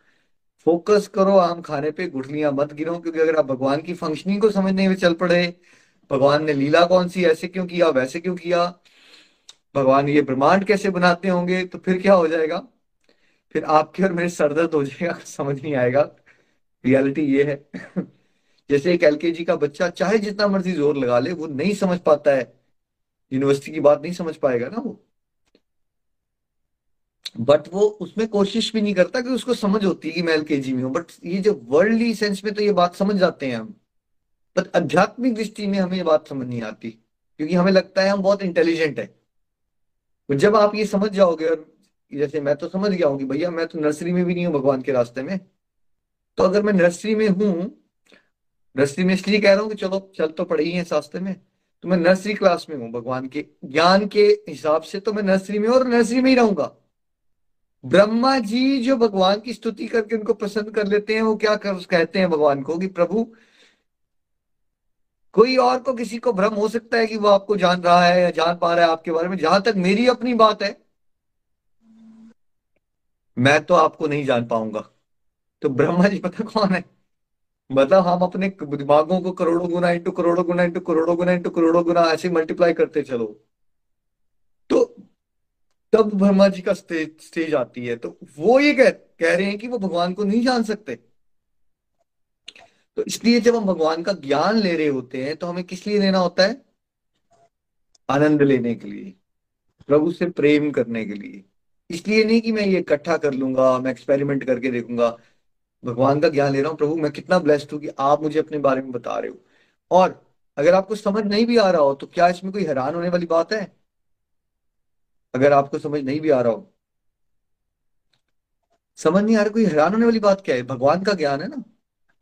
फोकस करो आम खाने पे, गुठलियाँ मत गिरो क्योंकि अगर आप भगवान की फंक्शनिंग को समझने में चल पड़े, भगवान ने लीला कौन सी ऐसे क्यों किया, वैसे क्यों किया, भगवान ये ब्रह्मांड कैसे बनाते होंगे तो फिर क्या हो जाएगा? फिर आपके और मेरे सरदर्द हो जाएगा, समझ नहीं आएगा। रियलिटी ये है। जैसे एक एलकेजी का बच्चा चाहे जितना मर्ज़ी ज़ोर लगा ले, वो नहीं समझ पाता है। यूनिवर्सिटी की बात नहीं समझ पाएगा ना वो। बट वो उसमें कोशिश भी नहीं करता कि उसको समझ होती है कि मैं एलकेजी में हूँ। बट ये जो वर्ल्डली सेंस में तो ये बात समझ जाते हैं हम। बट आध्यात्मिक दृष्टि में हमें ये बात समझ नहीं आती। क्योंकि हमें लगता है हम बहुत इंटेलिजेंट है। तो जब आप ये समझ जाओगे और जैसे मैं तो समझ गया हूँ कि भैया मैं तो नर्सरी में भी नहीं हूँ, भगवान के रास्ते में। तो अगर मैं नर्सरी में हूँ नर्सरी में इसलिए कह रहा हूँ कि चलो, चल तो पड़े ही है रास्ते में तो मैं नर्सरी क्लास में हूँ भगवान के ज्ञान के हिसाब से तो मैं नर्सरी में और नर्सरी में ही रहूँगा। ब्रह्मा जी जो भगवान की स्तुति करके उनको प्रसन्न कर लेते हैं, वो क्या कर, कहते हैं भगवान को कि प्रभु, कोई और को किसी को भ्रम हो सकता है कि वो आपको जान रहा है या जान पा रहा है आपके बारे में? जहाँ तक मेरी अपनी बात है, मैं तो आपको नहीं जान पाऊँगा। तो ब्रह्मा जी पता कौन है? मतलब हम अपने दिमागों को करोड़ों गुना इंटू करोड़ों गुना इंटू करोड़ों गुना इंटू करोड़ों गुना ऐसे मल्टीप्लाई करते चलो। तो तब ब्रह्मा जी का स्टेज स्टेज आती है। तो वो ये कह, कह रहे हैं कि वो भगवान को नहीं जान सकते। तो इसलिए जब हम भगवान का ज्ञान ले रहे होते हैं तो हमें किस लिए लेना होता है? आनंद लेने के लिए प्रभु से प्रेम करने के लिए। इसलिए नहीं कि मैं ये इकट्ठा कर लूँगा मैं एक्सपेरिमेंट करके देखूँगा। भगवान का ज्ञान ले रहा हूँ, प्रभु, मैं कितना ब्लेस्ड हूँ कि आप मुझे अपने बारे में बता रहे हो। और अगर आपको समझ नहीं भी आ रहा हो तो क्या इसमें कोई हैरान होने वाली बात है? अगर आपको समझ नहीं भी आ रहा हो। समझ नहीं आ रहा, कोई हैरान होने वाली बात क्या है? भगवान का ज्ञान है ना।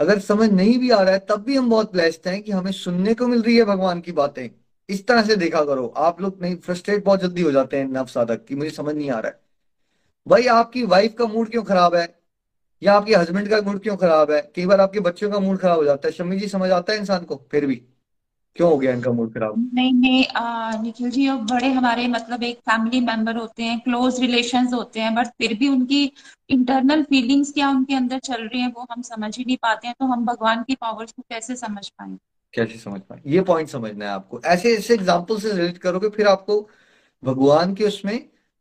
अगर समझ नहीं भी आ रहा है, तब भी हम बहुत ब्लेस्ड हैं कि हमें सुनने को मिल रही है भगवान की बातें। इस तरह से देखा करो, आप लोग नहीं फ्रस्ट्रेट बहुत जल्दी हो जाते हैं नव साधक कि मुझे समझ नहीं आ रहा है। भाई, आपकी वाइफ का मूड क्यों खराब है? या आपके हस्बैंड का मूड क्यों खराब है? कई बार आपके बच्चों का मूड खराब हो जाता है। शमी जी समझ आता है इंसान को? फिर भी। क्यों हो गया इनका मूड खराब? नहीं नहीं आ, निखिल जी अब बड़े हमारे मतलब एक फैमिली मेंबर होते हैं क्लोज रिलेशंस होते हैं बट फिर भी उनकी इंटरनल फीलिंग्स क्या उनके अंदर चल रही है वो हम समझ ही नहीं पाते हैं। तो हम भगवान की पावर्स को कैसे समझ पाएँगे? कैसे समझ पाए? ये पॉइंट समझना है आपको। ऐसे ऐसे एग्ज़ाम्पल से रिलेट करोगे फिर आपको भगवान के उसमें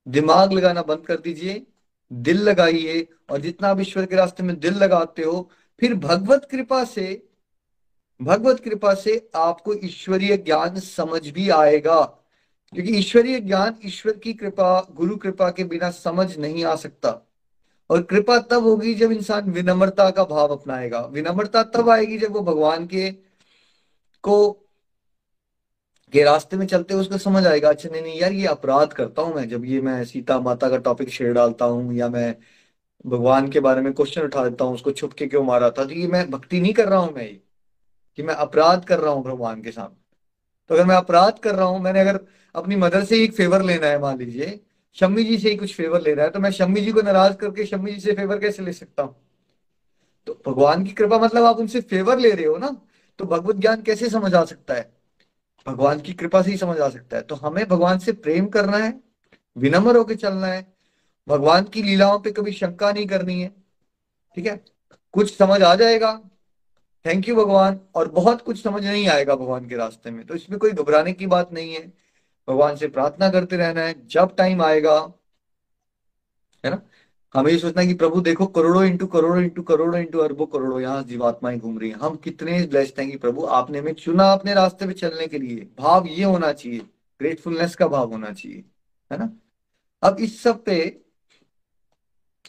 दिमाग लगाना बंद कर दीजिए। दिल लगाइए और जितना आप ईश्वर के रास्ते में दिल लगाते हो, फिर भगवत कृपा से, भगवत कृपा से आपको ईश्वरीय ज्ञान समझ भी आएगा। क्योंकि ईश्वरीय ज्ञान ईश्वर की कृपा, गुरु कृपा के बिना समझ नहीं आ सकता। और कृपा तब होगी जब इंसान विनम्रता का भाव अपनाएगा। विनम्रता तब आएगी जब वो भगवान के को के रास्ते में चलते हुए उसको समझ आएगा अच्छा नहीं नहीं, यार, ये अपराध करता हूँ मैं, जब ये मैं सीता माता का टॉपिक शेयर डालता हूँ, या मैं भगवान के बारे में क्वेश्चन उठा देता हूँ, उसको छुप के क्यों मारा था? तो ये मैं भक्ति नहीं कर रहा हूँ मैं ये कि मैं अपराध कर रहा हूँ भगवान के सामने। तो अगर मैं अपराध कर रहा हूँ, मैंने अगर अपनी मदर से एक फेवर लेना है, मान लीजिए, शम्मी जी से ही कुछ फेवर ले रहा है तो मैं शम्मी जी को नाराज़ करके शम्मी जी से फेवर कैसे ले सकता हूँ? तो भगवान की कृपा मतलब आप उनसे फेवर ले रहे हो ना? तो भगवत ज्ञान कैसे समझ आ सकता है? भगवान की कृपा से ही समझ आ सकता है। तो हमें भगवान से प्रेम करना है, विनम्र होकर चलना है। भगवान की लीलाओं पे कभी शंका नहीं करनी है, ठीक है? कुछ समझ आ जाएगा। थैंक यू भगवान, और बहुत कुछ समझ नहीं आएगा भगवान के रास्ते में। तो इसमें कोई घबराने की बात नहीं है। भगवान से प्रार्थना करते रहना है, जब टाइम आएगा, है ना? हमें ये सोचना है कि प्रभु देखो, करोड़ों इंटू करोड़ों इंटू करोड़ों इंटू अरबों करोड़ों यहाँ जीवात्माएँ घूम रही हैं। हम कितने ब्लेस्ड हैं कि प्रभु आपने हमें चुना अपने रास्ते पे चलने के लिए। भाव ये होना चाहिए ग्रेटफुलनेस का भाव होना चाहिए, है ना? अब इस सब पे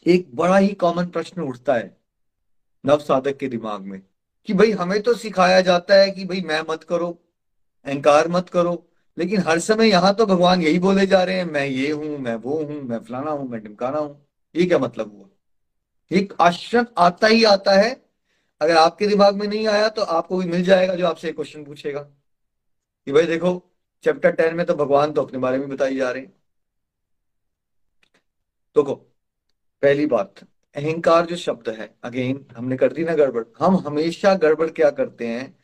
एक बड़ा ही कॉमन प्रश्न उठता है नव साधक के दिमाग में कि भाई हमें तो सिखाया जाता है कि भाई मैं मत करो, अहंकार मत करो, लेकिन हर समय यहाँ तो भगवान यही बोले जा रहे हैं, मैं ये हूँ, मैं वो हूँ, मैं फलाना हूँ, मैं टिमकाना हूँ। ये क्या मतलब हुआ? एक आश्रम आता ही आता है। अगर आपके दिमाग में नहीं आया तो आपको भी मिल जाएगा जो आपसे क्वेश्चन पूछेगा। कि भाई देखो चैप्टर टेन में तो भगवान तो अपने बारे में बताई जा रहे हैं। देखो, पहली बात, अहंकार जो शब्द है अगेन हमने कर दी ना गड़बड़। हम हमेशा गड़बड़ क्या करते हैं?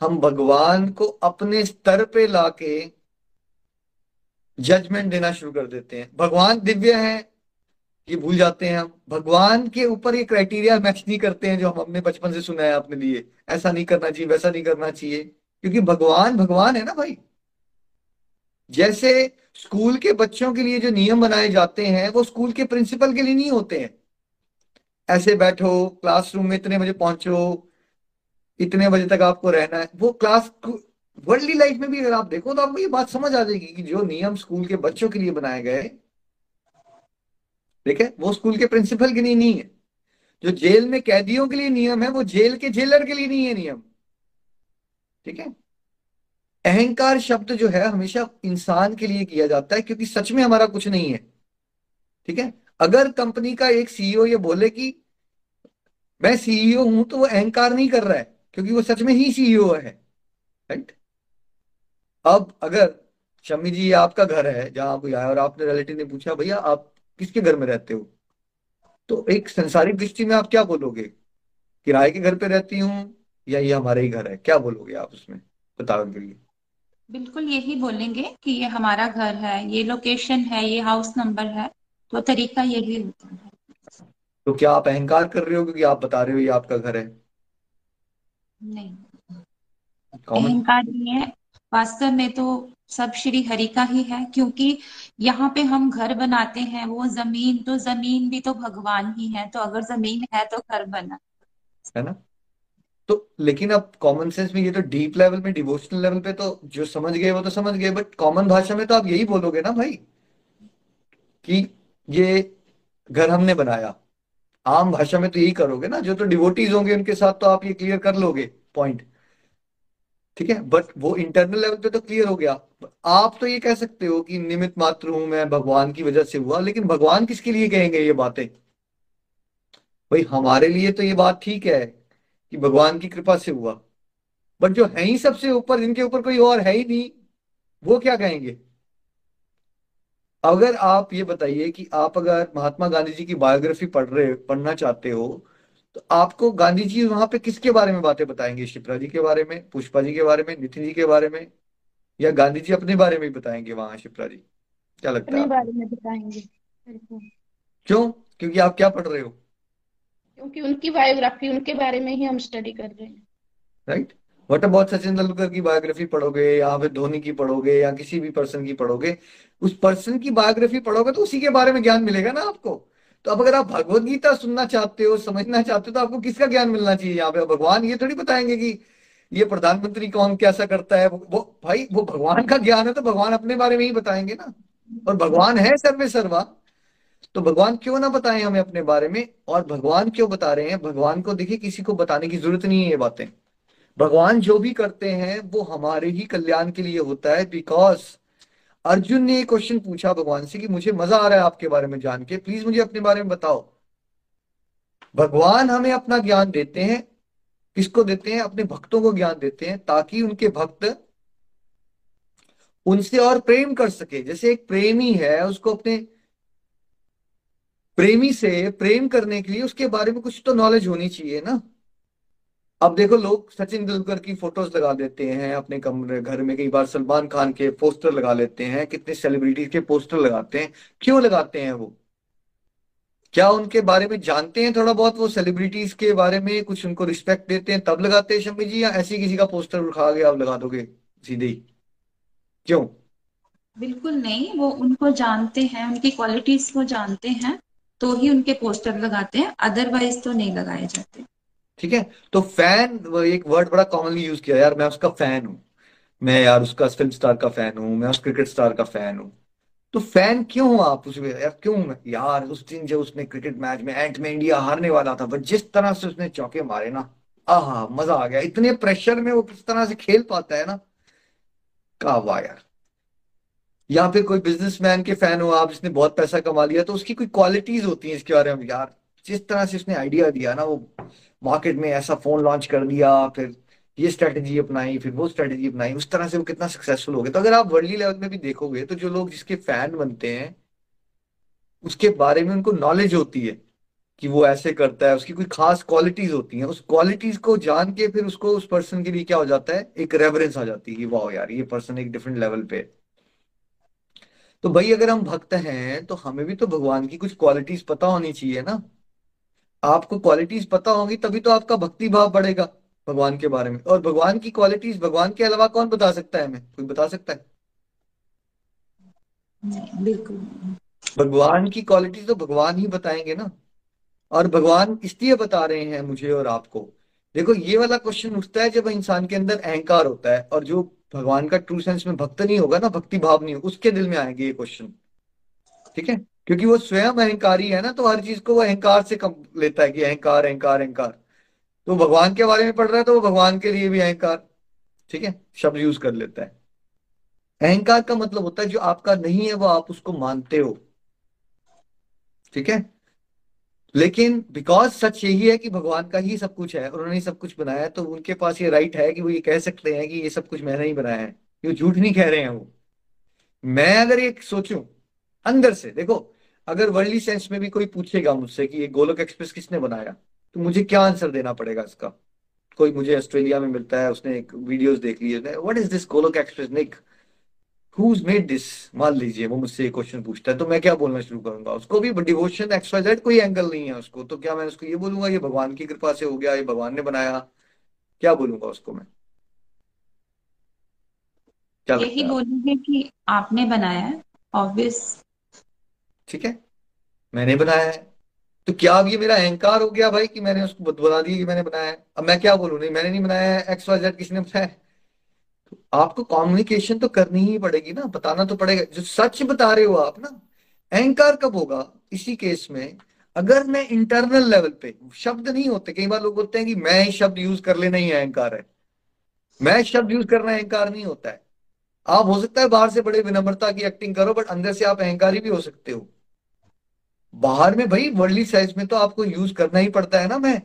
हम भगवान को अपने स्तर पे लाके जजमेंट देना शुरू कर देते हैं। भगवान दिव्य है ये भूल जाते हैं हम। भगवान के ऊपर ये क्राइटेरिया मैच नहीं करते हैं जो हम अपने बचपन से सुना है अपने लिए। ऐसा नहीं करना चाहिए, वैसा नहीं करना चाहिए। क्योंकि भगवान भगवान है ना भाई। जैसे स्कूल के बच्चों के लिए जो नियम बनाए जाते हैं, वो स्कूल के प्रिंसिपल के लिए नहीं होते हैं। ऐसे बैठो क्लासरूम में इतने बजे पहुंचो, इतने बजे तक आपको रहना है। वो क्लास वर्ल्डली लाइफ में भी अगर आप देखो तो आपको ये बात समझ आ जाएगी कि जो नियम स्कूल के बच्चों के लिए बनाए गए ठीक है? वो स्कूल के प्रिंसिपल के लिए नहीं है। जो जेल में कैदियों के लिए नियम है, वो जेल के जेलर के लिए नहीं है नियम। ठीक है? अहंकार शब्द जो है, हमेशा इंसान के लिए किया जाता है, क्योंकि सच में हमारा कुछ नहीं है। ठीक है? अगर कंपनी का एक सीईओ ये बोले कि, मैं सीईओ हूँ तो वो अहंकार नहीं कर रहा है, क्योंकि वो सच में ही सीईओ है। राइट अब अगर शम्मी जी आपका घर है, जहाँ कोई आया और आपने रिलेटिव ने पूछा, भैया, आप किसके घर में रहते हो? तो एक संसारिक दृष्टि में आप क्या बोलोगे? किराए के घर पे रहती हूँ या ये हमारे ही घर है? क्या बोलोगे आप उसमें? बताओ के लिए। बिल्कुल यही बोलेंगे कि ये हमारा घर है ये लोकेशन है ये हाउस नंबर है तो तरीका यही होता है। तो क्या आप अहंकार कर रहे हो क्योंकि आप बता रहे हो ये आपका घर है? नहीं। अहंकार नहीं है। वास्तव में तो सब श्री हरि का ही है, क्योंकि यहाँ पे हम घर बनाते हैं, वो ज़मीन तो ज़मीन भी तो भगवान ही है तो अगर ज़मीन है तो घर बना। है ना? तो लेकिन अब कॉमन सेंस में ये तो डीप लेवल में डिवोशनल लेवल पे तो जो समझ गए, वो तो समझ गए बट कॉमन भाषा में तो आप यही बोलोगे ना भाई, कि ये घर हमने बनाया। आम भाषा में तो यही करोगे ना, जो तो डिवोटीज होंगे उनके साथ तो आप ये क्लियर कर लोगे पॉइंट ठीक है? बट वो इंटरनल लेवल पे तो क्लियर हो गया। आप तो ये कह सकते हो कि निमित मात्र हूँ मैं, भगवान की वजह से हुआ, लेकिन भगवान किसके लिए कहेंगे ये बातें? भाई हमारे लिए तो ये बात ठीक है कि भगवान की कृपा से हुआ। बट जो है ही सबसे ऊपर, जिनके ऊपर कोई और है ही नहीं, वो क्या कहेंगे? अगर आप ये बताइए कि आप अगर महात्मा गांधी जी की बायोग्राफी पढ़ रहे, पढ़ना चाहते हो तो आपको गांधी जी वहाँ पे किसके बारे में बातें बताएँगे? शिप्रा जी के बारे में, पुष्पा जी के बारे में, नितिन जी के बारे में? या गांधी जी अपने बारे में ही बताएँगे वहाँ शिप्रा जी। क्या लगता है अपने बारे में बताएँगे क्यों? क्योंकि आप क्या पढ़ रहे हो? क्योंकि उनकी बायोग्राफी उनके बारे में ही हम स्टडी कर रहे हैं। Right what about Sachin Tendulkar की बायोग्राफी पढ़ोगे या फिर धोनी की पढ़ोगे या किसी भी पर्सन की पढ़ोगे? उस पर्सन की बायोग्राफी पढ़ोगे तो उसी के बारे में ज्ञान मिलेगा ना आपको। तो अब अगर आप भगवत गीता सुनना चाहते हो समझना चाहते हो तो आपको किसका ज्ञान मिलना चाहिए यहाँ पे? भगवान ये थोड़ी बताएँगे कि ये प्रधानमंत्री कौन कैसा करता है? वो, भाई वो भगवान का ज्ञान है तो भगवान अपने बारे में ही बताएँगे ना। और भगवान है सर्वे सर्वा तो भगवान क्यों ना बताएँ हमें अपने बारे में? और भगवान क्यों बता रहे हैं? भगवान को देखिए किसी को बताने की ज़रूरत नहीं है ये बातें। भगवान जो भी करते हैं वो हमारे ही कल्याण के लिए होता है। बिकॉज़ अर्जुन ने एक क्वेश्चन पूछा भगवान से कि मुझे मज़ा आ रहा है आपके बारे में जान के। प्लीज़ मुझे अपने बारे में बताओ। भगवान हमें अपना ज्ञान देते हैं किसको देते हैं? अपने भक्तों को ज्ञान देते हैं ताकि उनके भक्त उनसे और प्रेम कर सके। जैसे एक प्रेमी है, उसको अपने प्रेमी से प्रेम करने के लिए उसके बारे में कुछ तो नॉलेज होनी चाहिए ना। अब देखो, लोग सचिन तेंदुलकर की फ़ोटोज़ लगा देते हैं, अपने कमरे, घर में कई बार सलमान खान के पोस्टर लगा लेते हैं, कितने सेलिब्रिटीज के पोस्टर लगाते हैं। क्यों लगाते हैं वो? क्या उनके बारे में जानते हैं थोड़ा बहुत? वो सेलिब्रिटीज के बारे में कुछ उनको रिस्पेक्ट देते हैं? तब लगाते हैं शम्मी जी या ऐसे किसी का पोस्टर उठा के आप लगा दोगे सीधे? ही क्यों? बिल्कुल नहीं वो उनको जानते हैं उनकी क्वालिटीज को जानते हैं तो ही उनके पोस्टर लगाते हैं अदरवाइज़ तो नहीं लगाए जाते। ठीक है? तो फ़ैन एक वर्ड बड़ा कॉमनली यूज़ किया यार मैं उसका फ़ैन हूँ। मैं यार उसका फ़िल्म स्टार का फ़ैन हूँ मैं उस क्रिकेट स्टार का फ़ैन हूँ। तो फ़ैन क्यों हो आप उसमें? यार क्यों? यार, उस दिन जब उसने क्रिकेट मैच में एंट में इंडिया हारने वाला था बट जिस तरह से उसने चौके मारे ना, आहा, मज़ा आ गया। इतने प्रेशर में वो किस तरह से खेल पाता है ना? का वाह यार? या फिर कोई बिजनेसमैन के फ़ैन हो आप, जिसने बहुत पैसा कमा लिया तो उसकी कोई क्वालिटीज होती हैं इसके बारे में? यार, जिस तरह से उसने आइडिया दिया ना, वो मार्केट में ऐसा फ़ोन लॉन्च कर दिया, फिर ये स्ट्रेटेजी अपनाई, फिर वो स्ट्रेटेजी अपनाई, उस तरह से वो कितना सक्सेसफुल हो गया। तो अगर आप वर्ल्डली लेवल में भी देखोगे तो जो लोग जिसके फ़ैन बनते हैं, उसके बारे में उनको नॉलेज होती है कि वो ऐसे करता है, उसकी कोई खास क्वालिटीज होती हैं। उस क्वालिटीज को जान के फिर उसको उस पर्सन के लिए क्या हो जाता है? एक रेवरेंस आ जाती है कि वाह यार, ये पर्सन एक डिफरेंट लेवल पे तो भाई, अगर हम भक्त हैं तो हमें भी तो भगवान की कुछ क्वालिटीज पता होनी चाहिए ना। आपको क्वालिटीज पता होगी, तभी तो आपका भक्ति भाव बढ़ेगा। भगवान के बारे में। और भगवान की क्वालिटीज भगवान के अलावा कौन बता सकता है हमें? कोई बता सकता है? बिल्कुल भगवान की क्वालिटीज तो भगवान ही बताएँगे ना। और भगवान इसलिए बता रहे हैं मुझे और आपको। देखो ये वाला क्वेश्चन उठता है जब इंसान के अंदर अहंकार होता है और जो भगवान का ट्रू सेंस में भक्त नहीं होगा ना भक्ति भाव नहीं होगा उसके दिल में आएँगे ये क्वेश्चन ठीक है? क्योंकि वो स्वयं अहंकारी है ना तो हर चीज़ को वो अहंकार से कम लेता है कि अहंकार अहंकार अहंकार। तो भगवान के बारे में पढ़ रहा है तो वो भगवान के लिए भी अहंकार, ठीक है, शब्द यूज़ कर लेता है। अहंकार का मतलब होता है जो आपका नहीं है वो आप उसको मानते हो, ठीक है? लेकिन बिकॉज़ सच यही है कि भगवान का ही सब कुछ है उन्होंने सब कुछ बनाया है तो उनके पास ये राइट है कि वो ये कह सकते हैं कि ये सब कुछ मैंने ही बनाया है, ये झूठ नहीं कह रहे हैं वो। मैं अगर ये सोचूं, अंदर से, देखो, अगर वर्ल्डली सेंस में भी कोई पूछेगा मुझसे कि ये गोलक एक्सप्रेस किसने बनाया? तो मुझे क्या आंसर देना पड़ेगा इसका? कोई मुझे ऑस्ट्रेलिया में मिलता है उसने एक वीडियोस देख ली है। What is this Golok express nick who's made this मान लीजिए वो मुझसे एक क्वेश्चन पूछता है तो मैं क्या बोलना शुरू करूँगा? उसको भी डिवोशन एक्सवाइजेड कोई एंगल नहीं है उसको तो क्या मैं उसको ये बोलूँगा ये भगवान की कृपा से हो गया ये भगवान ने बनाया। क्या बोलूँगा उसको मैं? क्या यही बोलेंगे कि आपने बनाया है ऑब्वियस ठीक है। मैंने बनाया है। तो क्या अब ये मेरा अहंकार हो गया भाई कि मैंने उसको बता दिया कि मैंने बनाया? अब मैं क्या बोलूँ? नहीं, मैंने नहीं बनाया एक्स वाई जेड किसने बनाया? तो आपको कम्युनिकेशन तो करनी ही पड़ेगी ना, बताना तो पड़ेगा। जो सच बता रहे हो आप ना, अहंकार कब होगा? इसी केस में, अगर मैं इंटरनल लेवल पे, शब्द नहीं होते, कई बार लोग बोलते हैं कि मैं शब्द यूज़ कर लेना ही अहंकार है। मैं शब्द यूज़ करना अहंकार नहीं होता है। आप हो सकता है बाहर से बड़े विनम्रता की एक्टिंग करो बट अंदर से आप अहंकारी भी हो सकते हो। बाहर में भाई वर्ल्डली साइज़ में तो आपको यूज़ करना ही पड़ता है ना मैं।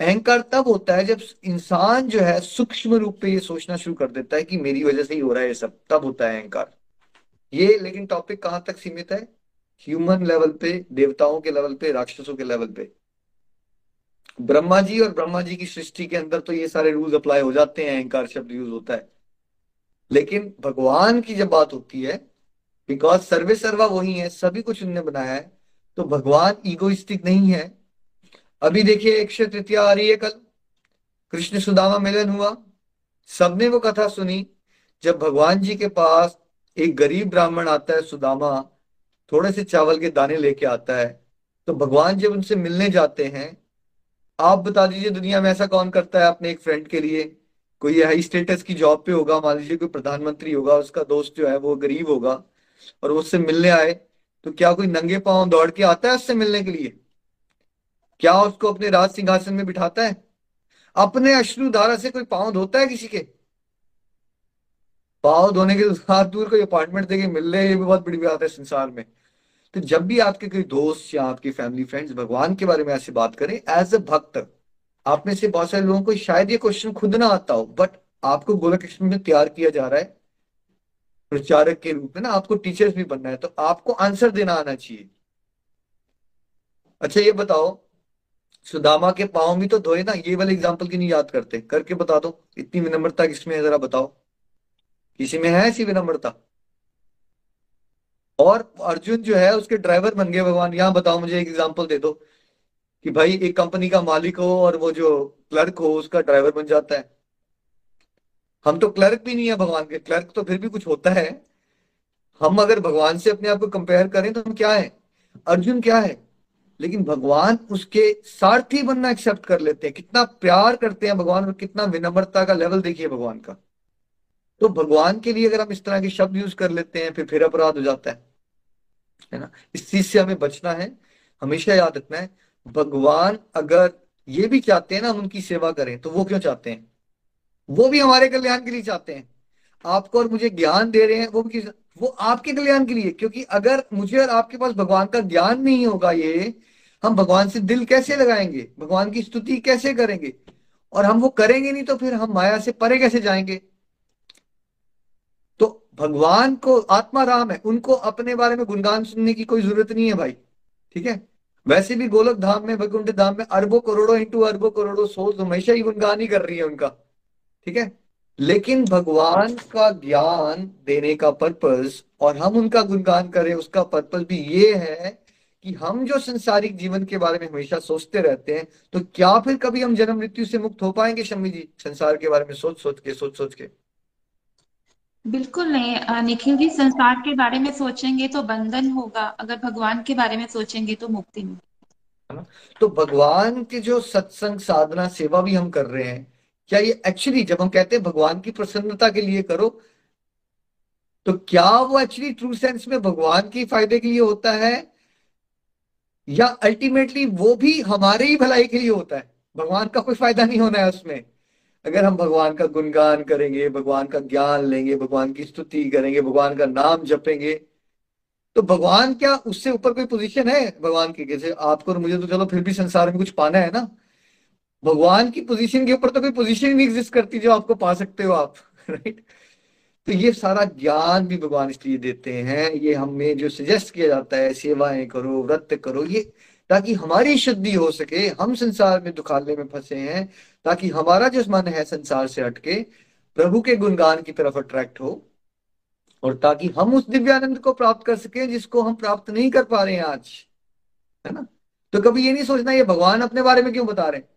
अहंकार तब होता है जब इंसान जो है सूक्ष्म रूप पे ये सोचना शुरू कर देता है कि मेरी वजह से ही हो रहा है ये सब। तब होता है अहंकार। ये लेकिन टॉपिक कहाँ तक सीमित है? ह्यूमन लेवल पे, देवताओं के लेवल पे, राक्षसों के लेवल पे। ब्रह्मा जी और ब्रह्मा जी की सृष्टि के अंदर तो ये सारे रूल्स अप्लाई हो जाते हैं, अहंकार शब्द यूज़ होता है। लेकिन भगवान की जब बात होती है बिकॉज़ सर्वे सर्वा वही है, सभी कुछ उनने बनाया है तो भगवान ईगोइस्टिक नहीं है। अभी देखिए एक तृतीया आ रही है कल। कृष्ण सुदामा मिलन हुआ। सबने वो कथा सुनी। जब भगवान जी के पास एक गरीब ब्राह्मण आता है, सुदामा, थोड़े से चावल के दाने लेके आता है तो भगवान जब उनसे मिलने जाते हैं, आप बता दीजिए दुनिया में ऐसा कौन करता है अपने एक फ्रेंड के लिए? कोई हाई स्टेटस की जॉब पे होगा, मान लीजिए कोई प्रधानमंत्री होगा, उसका दोस्त जो है वो गरीब होगा, और उससे मिलने आए तो क्या कोई नंगे पाँव दौड़ के आता है उससे मिलने के लिए? क्या उसको अपने राज सिंहासन में बिठाता है? अपने अश्रु धारा से कोई पाँव धोता है किसी के? पाँव धोने के साथ दूर कोई अपार्टमेंट देके मिल रहे ये भी बहुत बड़ी बात है संसार में। तो जब भी आपके कोई दोस्त या आपके फैमिली फ्रेंड्स भगवान के बारे में ऐसे बात करें एज अ भक्त, आप में से बहुत सारे लोगों को शायद ये क्वेश्चन खुद ना आता हो बट आपको गोलक में तैयार किया जा रहा है प्रचारक के रूप में ना आपको टीचर्स भी बनना है तो आपको आंसर देना आना चाहिए। अच्छा ये बताओ, सुदामा के पाँव भी तो धोए ना, ये वाले एग्ज़ाम्पल की नहीं याद करते। करके बता दो, इतनी विनम्रता किसमें है, जरा बताओ। किसी में है ऐसी विनम्रता? और अर्जुन जो है, उसके ड्राइवर बन गए भगवान। यहाँ बताओ, मुझे एक एग्ज़ाम्पल दे दो, कि भाई एक कंपनी का मालिक हो और वो जो क्लर्क हो, उसका ड्राइवर बन जाता है। हम तो क्लर्क भी नहीं है भगवान के। क्लर्क तो फिर भी कुछ होता है। हम अगर भगवान से अपने आप को कंपेयर करें तो हम क्या है? अर्जुन क्या है? लेकिन भगवान उसके सारथी बनना एक्सेप्ट कर लेते हैं। कितना प्यार करते हैं भगवान और कितना विनम्रता का लेवल देखिए भगवान का। तो भगवान के लिए अगर हम इस तरह के शब्द यूज़ कर लेते हैं, फिर फिर अपराध हो जाता है। है ना? इस चीज़ से हमें बचना है। हमेशा याद रखना है, भगवान अगर ये भी चाहते हैं ना हम उनकी सेवा करें तो वो क्यों चाहते हैं? वो भी हमारे कल्याण के लिए चाहते हैं। आपको और मुझे ज्ञान दे रहे हैं, वो भी वो आपके कल्याण के लिए, क्योंकि अगर मुझे और आपके पास भगवान का ज्ञान नहीं होगा ये, हम भगवान से दिल कैसे लगाएँगे? भगवान की स्तुति कैसे करेंगे? और हम वो करेंगे नहीं तो फिर हम माया से परे कैसे जाएँगे? तो भगवान को, आत्मा राम है, उनको अपने बारे में गुणगान सुनने की कोई ज़रूरत नहीं है भाई, ठीक है? वैसे भी गोलक धाम में, वैकुंठ धाम में अरबों करोड़ों इंटू अरबों करोड़ों सोच हमेशा ही गुणगान ही कर रही है उनका। ठीक है? लेकिन भगवान का ज्ञान देने का पर्पस और हम उनका गुणगान करें उसका पर्पस भी ये है कि हम जो संसारिक जीवन के बारे में हमेशा सोचते रहते हैं तो क्या फिर कभी हम जन्म मृत्यु से मुक्त हो पाएँगे शम्मी जी संसार के बारे में सोच सोच के सोच सोच के? बिल्कुल नहीं निखिल जी संसार के बारे में सोचेंगे तो बंधन होगा अगर भगवान के बारे में सोचेंगे तो मुक्ति मिलेगी। तो भगवान के जो सत्संग साधना सेवा भी हम कर रहे हैं क्या ये एक्चुअली जब हम कहते हैं भगवान की प्रसन्नता के लिए करो तो क्या वो एक्चुअली ट्रू सेंस में भगवान के फ़ायदे के लिए होता है? या अल्टीमेटली वो भी हमारे ही भलाई के लिए होता है? भगवान का कोई फ़ायदा नहीं होना है उसमें। अगर हम भगवान का गुणगान करेंगे, भगवान का ज्ञान लेंगे, भगवान की स्तुति करेंगे, भगवान का नाम जपेंगे तो भगवान क्या उससे ऊपर कोई पोजीशन है? भगवान की जैसे आपको और मुझे तो चलो फिर भी संसार में कुछ पाना है ना? भगवान की पोजीशन के ऊपर तो कोई पोजीशन ही नहीं एग्जिस्ट करती जो आपको पा सकते हो आप राइट तो ये सारा ज्ञान भी भगवान इसलिए देते हैं, ये हमें जो सजेस्ट किया जाता है, सेवाएँ करो, व्रत करो, ये ताकि हमारी शुद्धि हो सके, हम संसार में दुखालने में फंसे हैं, ताकि हमारा जो मन है संसार से हटके प्रभु के गुणगान की तरफ़ अट्रैक्ट हो, और ताकि हम उस दिव्यानंद को प्राप्त कर सके जिसको हम प्राप्त नहीं कर पा रहे हैं आज, है ना? तो कभी ये नहीं सोचना, ये भगवान अपने बारे में क्यों बता रहे हैं?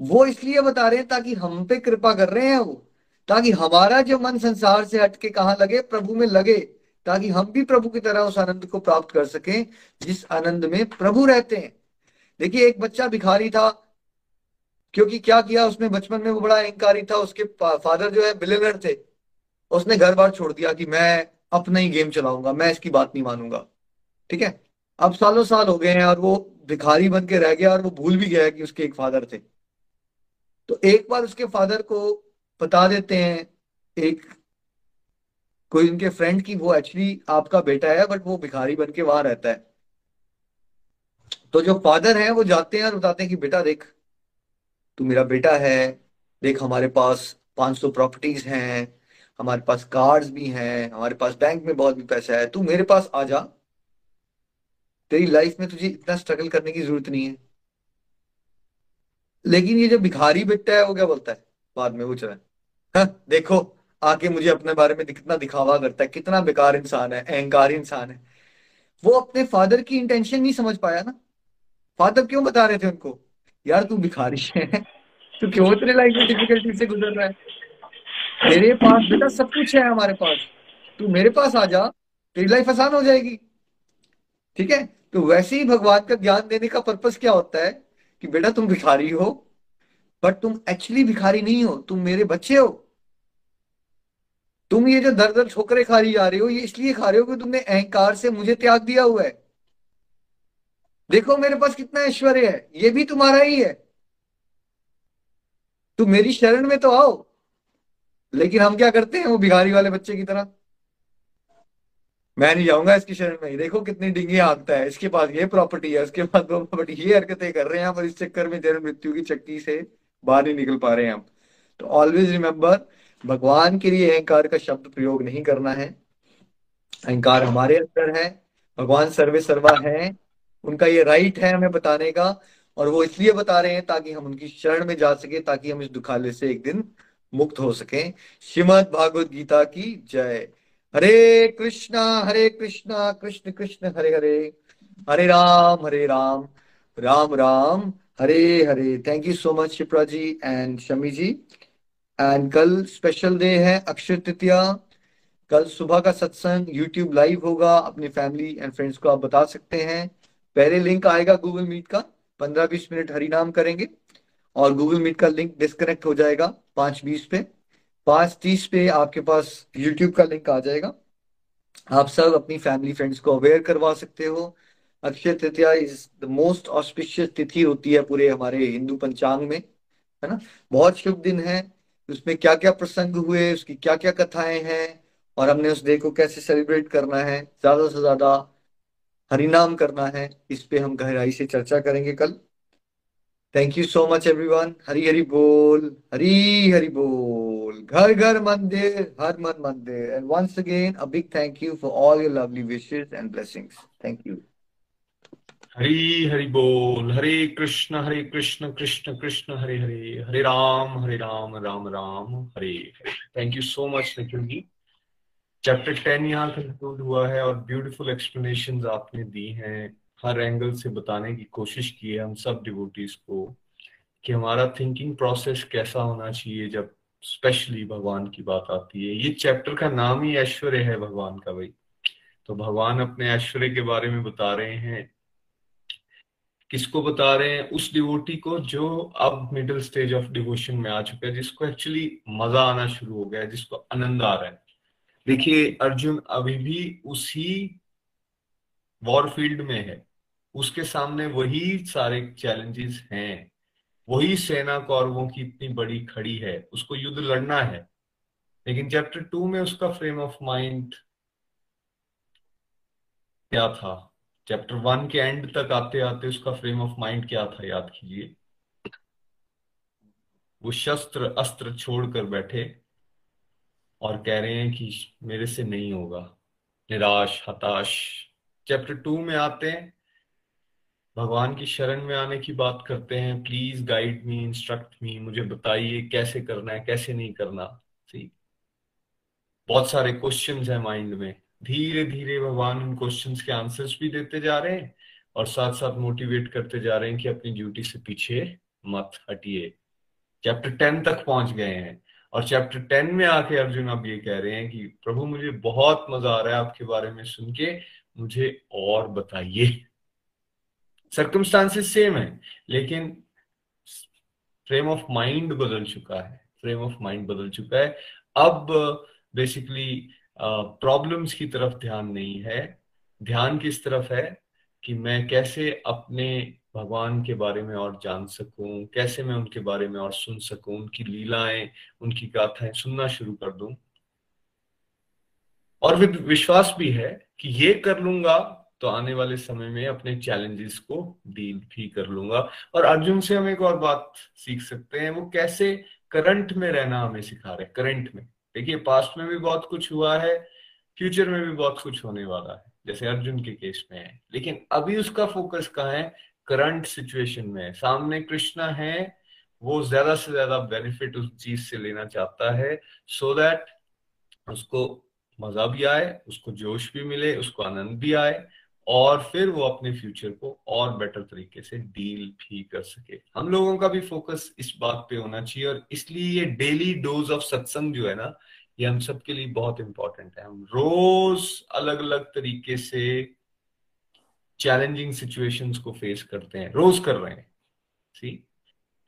वो इसलिए बता रहे हैं ताकि हम पे कृपा कर रहे हैं वो, ताकि हमारा जो मन संसार से हटके कहाँ लगे, प्रभु में लगे, ताकि हम भी प्रभु की तरह उस आनंद को प्राप्त कर सकें, जिस आनंद में प्रभु रहते हैं। देखिए, एक बच्चा भिखारी था, क्योंकि क्या किया उसने, बचपन में वो बड़ा अहंकारी था, उसके फादर जो है, बिलेनर थे। उसने घर बार छोड़ दिया कि मैं अपना ही गेम चलाऊँगा, मैं इसकी बात नहीं मानूँगा। ठीक है? अब सालों साल हो गए हैं और वो भिखारी बन के रह गया और वो भूल भी गया कि उसके एक फादर थे। तो एक बार उसके फादर को बता देते हैं, एक कोई उनके फ्रेंड की, वो एक्चुअली आपका बेटा है बट वो भिखारी बन के वहाँ रहता है। तो जो फादर है, वो जाते हैं और बताते हैं कि, बेटा देख, तू मेरा बेटा है, देख हमारे पास 500 प्रॉपर्टीज़ हैं, हमारे पास कार्ड्स भी हैं, हमारे पास बैंक में बहुत भी पैसा है, तू मेरे पास आ जा। तेरी लाइफ में तुझे इतना स्ट्रगल करने की ज़रूरत नहीं है। लेकिन ये जो भिखारी बेटा है वो क्या बोलता है? बाद में वो चला हाँ, देखो आके मुझे अपने बारे में कितना दिखावा करता है कितना बेकार इंसान है अहंकारी इंसान है। वो अपने फादर की इंटेंशन नहीं समझ पाया ना। फादर क्यों बता रहे थे उनको? यार तू भिखारी है। तू क्यों इतने लाइफ में डिफिकल्टी से गुजर रहा है? मेरे पास बेटा सब कुछ है हमारे पास। तू मेरे पास आ जा तेरी लाइफ आसान हो जाएगी। ठीक है? तो वैसे ही भगवान का ज्ञान देने का पर्पस क्या होता है? कि बेटा तुम भिखारी हो बट तुम एक्चुअली भिखारी नहीं हो, तुम मेरे बच्चे हो। तुम ये जो दर दर ठोकरे खा रही जा रहे हो, ये इसलिए खा रहे हो कि तुमने अहंकार से मुझे त्याग दिया हुआ है। देखो मेरे पास कितना ऐश्वर्य है, ये भी तुम्हारा ही है। तुम मेरी शरण में तो आओ, लेकिन हम क्या करते हैं, वो भिखारी वाले बच्चे की तरह? मैं नहीं जाऊँगा इसकी शरण में। देखो कितनी डिंगी आता है। इसके पास ये प्रॉपर्टी है उसके पास वो प्रॉपर्टी ये हरकतें कर रहे हैं पर इस चक्कर में जन्म मृत्यु की चक्की से बाहर नहीं निकल पा रहे हैं हम। तो ऑलवेज रिमेम्बर भगवान के लिए अहंकार का शब्द प्रयोग नहीं करना है। अहंकार हमारे अंदर है। भगवान सर्वे सर्वा है। उनका ये राइट है हमें बताने का और वो इसलिए बता रहे हैं ताकि हम उनकी शरण में जा सके, ताकि हम इस दुखालय से एक दिन मुक्त हो सके। श्रीमद भागवत गीता की जय। Hare Krishna Hare Krishna, Krishna Krishna, Hare Hare. Hare Ram Hare Ram Ram Ram, Hare Hare. Thank you so much Shipra ji and Shami ji and कल स्पेशल डे है अक्षय तृतीया। कल सुबह का सत्संग यूट्यूब लाइव होगा। अपनी फैमिली एंड फ्रेंड्स को आप बता सकते हैं। पहले लिंक आएगा गूगल मीट का। पंद्रह बीस मिनट हरिनाम करेंगे। और गूगल मीट का लिंक डिस्कनेक्ट हो जाएगा पाँच बीस पे। पाँच तीस पे आपके पास यूट्यूब का लिंक आ जाएगा। आप सब अपनी फैमिली फ्रेंड्स को अवेयर करवा सकते हो। Akshaya Tritiya is the most auspicious तिथि होती है पूरे हमारे हिंदू पंचांग में, है ना? बहुत शुभ दिन है। उसमें क्या क्या प्रसंग हुए, उसकी क्या क्या कथाएँ हैं, और हमने उस डे को कैसे सेलिब्रेट करना है, ज़्यादा से ज़्यादा हरिनाम करना है, इस पे हम गहराई से चर्चा करेंगे कल। Thank you so much everyone Hari Hari बोल हरी हरी बोल घर घर mandir, हर मन मंदिर And once again, a big thank you for all your lovely wishes and blessings. Thank you. Hari Hari बोल Hare Krishna Hare Krishna Krishna Krishna Hare Hare Hare Ram Hare Ram Ram Ram Hare thank you so much Nikhil ji chapter ten यहाँ कंक्लूड हुआ है और ब्यूटीफुल एक्सप्लेनेशन आपने दी हैं। हर एंगल से बताने की कोशिश की है हम सब डिवोटीज को कि हमारा थिंकिंग प्रोसेस कैसा होना चाहिए जब स्पेशली भगवान की बात आती है। ये चैप्टर का नाम ही ऐश्वर्य है भगवान का भाई। तो भगवान अपने ऐश्वर्य के बारे में बता रहे हैं। किसको बता रहे हैं? उस डिवोटी को जो अब मिडिल स्टेज ऑफ़ डिवोशन में आ चुका है, जिसको एक्चुअली मज़ा आना शुरू हो गया है, जिसको आनंद आ रहा है। देखिए, अर्जुन अभी भी उसी वॉर फ़ील्ड में है। उसके सामने वही सारे चैलेंजेस हैं। वही सेना कौरवों की इतनी बड़ी खड़ी है, उसको युद्ध लड़ना है। लेकिन चैप्टर टू में उसका फ्रेम ऑफ़ माइंड क्या था? चैप्टर वन के एंड तक आते आते उसका फ्रेम ऑफ़ माइंड क्या था, याद कीजिए? वो शस्त्र अस्त्र छोड़कर बैठे और कह रहे हैं कि मेरे से नहीं होगा। निराश, हताश। चैप्टर टू में आते हैं। भगवान की शरण में आने की बात करते हैं please guide me instruct me मुझे बताइए कैसे करना है, कैसे नहीं करना। सी बहुत सारे क्वेश्चन है माइंड में। धीरे धीरे भगवान उन क्वेश्चन के आंसर्स भी देते जा रहे हैं और साथ साथ मोटिवेट करते जा रहे हैं कि अपनी ड्यूटी से पीछे मत हटिए। चैप्टर टेन तक पहुँच गए हैं और चैप्टर टेन में आके अर्जुन अब ये कह रहे हैं कि, प्रभु, मुझे बहुत मज़ा आ रहा है आपके बारे में सुन के, मुझे और बताइए। सर्कमस्टांसेस सेम है, लेकिन फ्रेम ऑफ़ माइंड बदल चुका है फ्रेम ऑफ़ माइंड बदल चुका है। अब बेसिकली प्रॉब्लम्स की तरफ़ ध्यान नहीं है। ध्यान किस तरफ़ है? कि मैं कैसे अपने भगवान के बारे में और जान सकूँ, कैसे मैं उनके बारे में और सुन सकूँ, उनकी लीलाएँ, उनकी गाथाएँ सुनना शुरू कर दूँ। और विश्वास भी है कि ये कर लूँगा तो आने वाले समय में अपने चैलेंजेस को डील भी कर लूँगा। और अर्जुन से हम एक और बात सीख सकते हैं, वो कैसे करंट में रहना हमें सिखा रहे करंट में। देखिए पास्ट में भी बहुत कुछ हुआ है फ्यूचर में भी बहुत कुछ होने वाला है, जैसे अर्जुन के केस में है। लेकिन अभी उसका फोकस कहाँ है? करंट सिचुएशन में है। सामने कृष्णा है, वो ज़्यादा से ज़्यादा बेनिफिट उस चीज़ से लेना चाहता है सो so दैट उसको मज़ा भी आए, उसको जोश भी मिले, उसको आनंद भी आए। और फिर वो अपने फ्यूचर को और बेटर तरीके से डील भी कर सके। हम लोगों का भी फोकस इस बात पे होना चाहिए और इसलिए ये डेली डोज ऑफ़ सत्संग जो है ना, ये हम सबके लिए बहुत इंपॉर्टेंट है। हम रोज अलग अलग तरीके से चैलेंजिंग सिचुएशंस को फेस करते हैं, रोज कर रहे हैं। सी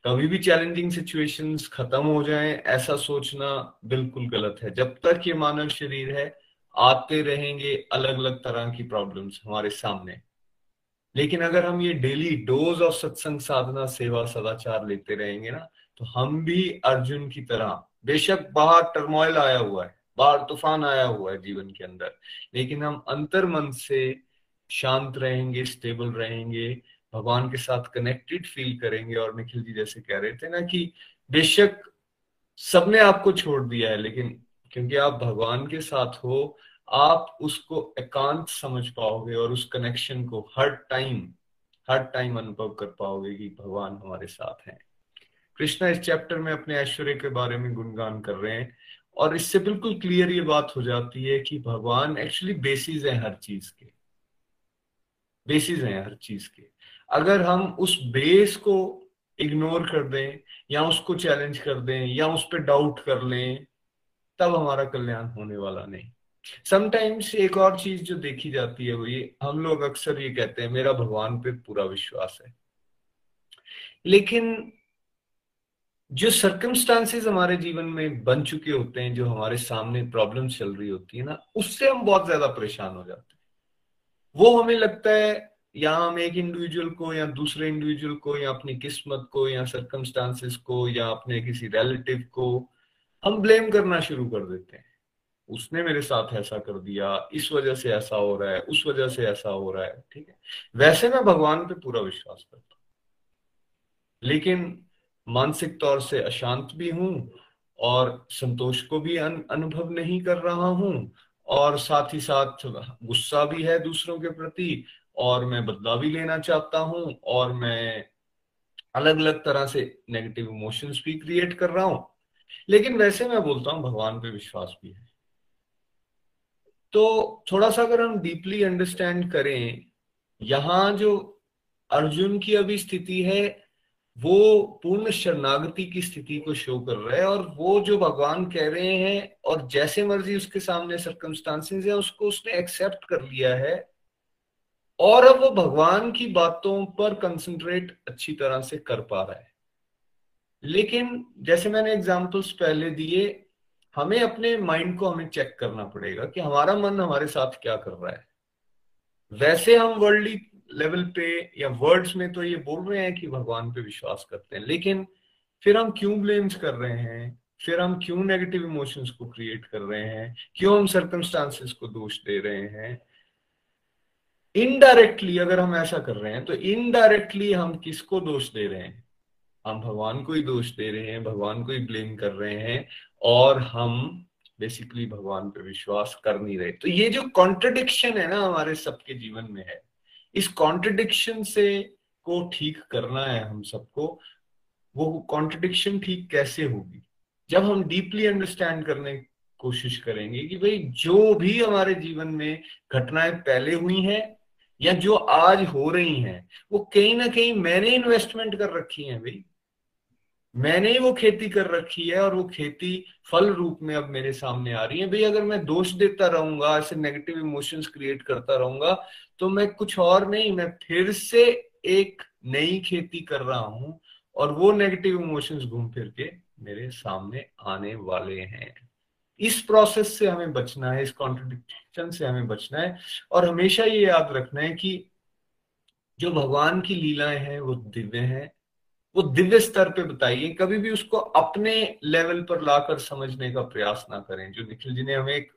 कभी भी चैलेंजिंग सिचुएशंस खत्म हो जाएँ, ऐसा सोचना बिल्कुल गलत है। जब तक ये मानव शरीर है आते रहेंगे अलग अलग तरह की प्रॉब्लम्स हमारे सामने। लेकिन अगर हम ये डेली डोज ऑफ़ सत्संग साधना सेवा सदाचार लेते रहेंगे ना तो हम भी अर्जुन की तरह, बेशक बाहर टर्मोइल आया हुआ है, बाहर तूफ़ान आया हुआ है जीवन के अंदर, लेकिन हम अंतर मन से शांत रहेंगे स्टेबल रहेंगे, भगवान के साथ कनेक्टेड फील करेंगे, और निखिल जी जैसे कह रहे थे ना कि बेशक सबने आपको छोड़ दिया है, लेकिन क्योंकि आप भगवान के साथ हो, आप उसको एकांत समझ पाओगे और उस कनेक्शन को हर टाइम हर टाइम अनुभव कर पाओगे कि भगवान हमारे साथ हैं। कृष्णा इस चैप्टर में अपने ऐश्वर्य के बारे में गुणगान कर रहे हैं और इससे बिल्कुल क्लियर ये बात हो जाती है कि भगवान एक्चुअली बेसिस है हर चीज़ के। बेसिस है हर चीज़ के। अगर हम उस बेस को इग्नोर कर दें या उसको चैलेंज कर दें या उस पर डाउट कर लें तब हमारा कल्याण होने वाला नहीं। समटाइम्स एक और चीज़ जो देखी जाती है वो ये, हम लोग अक्सर ये कहते हैं, मेरा भगवान पे पूरा विश्वास है। लेकिन जो सर्कमस्टांसेस हमारे जीवन में बन चुके होते हैं, जो हमारे सामने प्रॉब्लम चल रही होती है ना, उससे हम बहुत ज़्यादा परेशान हो जाते हैं। वो हमें लगता है, या हम एक इंडिविजुअल को, या दूसरे इंडिविजुअल को, या अपनी किस्मत को, या सर्कमस्टांसेस को, या अपने किसी रिलेटिव को हम ब्लेम करना शुरू कर देते हैं। उसने मेरे साथ ऐसा कर दिया इस वजह से ऐसा हो रहा है उस वजह से ऐसा हो रहा है ठीक है? वैसे मैं भगवान पे पूरा विश्वास करता हूँ। लेकिन मानसिक तौर से अशांत भी हूँ और संतोष को भी अन, अनुभव नहीं कर रहा हूँ और साथ ही साथ गुस्सा भी है दूसरों के प्रति और मैं बदला भी लेना चाहता हूँ और मैं अलग अलग तरह से नेगेटिव इमोशंस भी क्रिएट कर रहा हूँ। लेकिन वैसे मैं बोलता हूँ, भगवान पे विश्वास भी है। तो थोड़ा सा अगर हम डीपली अंडरस्टैंड करें, यहाँ जो अर्जुन की अभी स्थिति है, वो पूर्ण शरणागति की स्थिति को शो कर रहा है और वो जो भगवान कह रहे हैं और जैसे मर्ज़ी उसके सामने सर्कमस्टांसेस है, उसको उसने एक्सेप्ट कर लिया है और अब वो भगवान की बातों पर कंसंट्रेट अच्छी तरह से कर पा रहा है। लेकिन जैसे मैंने एग्जाम्पल्स पहले दिए, हमें अपने माइंड को हमें चेक करना पड़ेगा कि हमारा मन हमारे साथ क्या कर रहा है। वैसे हम वर्ल्डली लेवल पे या वर्ड्स में तो ये बोल रहे हैं कि भगवान पे विश्वास करते हैं, लेकिन फिर हम क्यों ब्लेम्स कर रहे हैं? फिर हम क्यों नेगेटिव इमोशंस को क्रिएट कर रहे हैं? क्यों हम सर्कमस्टांसेस को दोष दे रहे हैं? इनडायरेक्टली अगर हम ऐसा कर रहे हैं तो इनडायरेक्टली हम किसको दोष दे रहे हैं? हम भगवान को ही दोष दे रहे हैं, भगवान को ही ब्लेम कर रहे हैं और हम बेसिकली भगवान पे विश्वास कर नहीं रहे। तो ये जो कॉन्ट्रडिक्शन है ना हमारे सबके जीवन में है, इस कॉन्ट्रडिक्शन से को ठीक करना है हम सबको, वो कॉन्ट्रडिक्शन ठीक कैसे होगी? जब हम डीपली अंडरस्टैंड करने कोशिश करेंगे कि भाई जो भी हमारे जीवन में घटनाएँ पहले हुई हैं या जो आज हो रही हैं, वो कहीं ना कहीं मैंने इन्वेस्टमेंट कर रखी है भाई। मैंने ही वो खेती कर रखी है और वो खेती फल रूप में अब मेरे सामने आ रही है। भाई, अगर मैं दोष देता रहूँगा, ऐसे नेगेटिव इमोशंस क्रिएट करता रहूँगा तो मैं कुछ और नहीं, मैं फिर से एक नई खेती कर रहा हूँ और वो नेगेटिव इमोशंस घूम फिर के मेरे सामने आने वाले हैं। इस प्रोसेस से हमें बचना है, इस कॉन्ट्रडिक्शन से हमें बचना है और हमेशा ये याद रखना है कि जो भगवान की लीलाएँ हैं, वो दिव्य हैं वो दिव्य स्तर पे बताइए, कभी भी उसको अपने लेवल पर लाकर समझने का प्रयास ना करें। जो निखिल जी ने हमें एक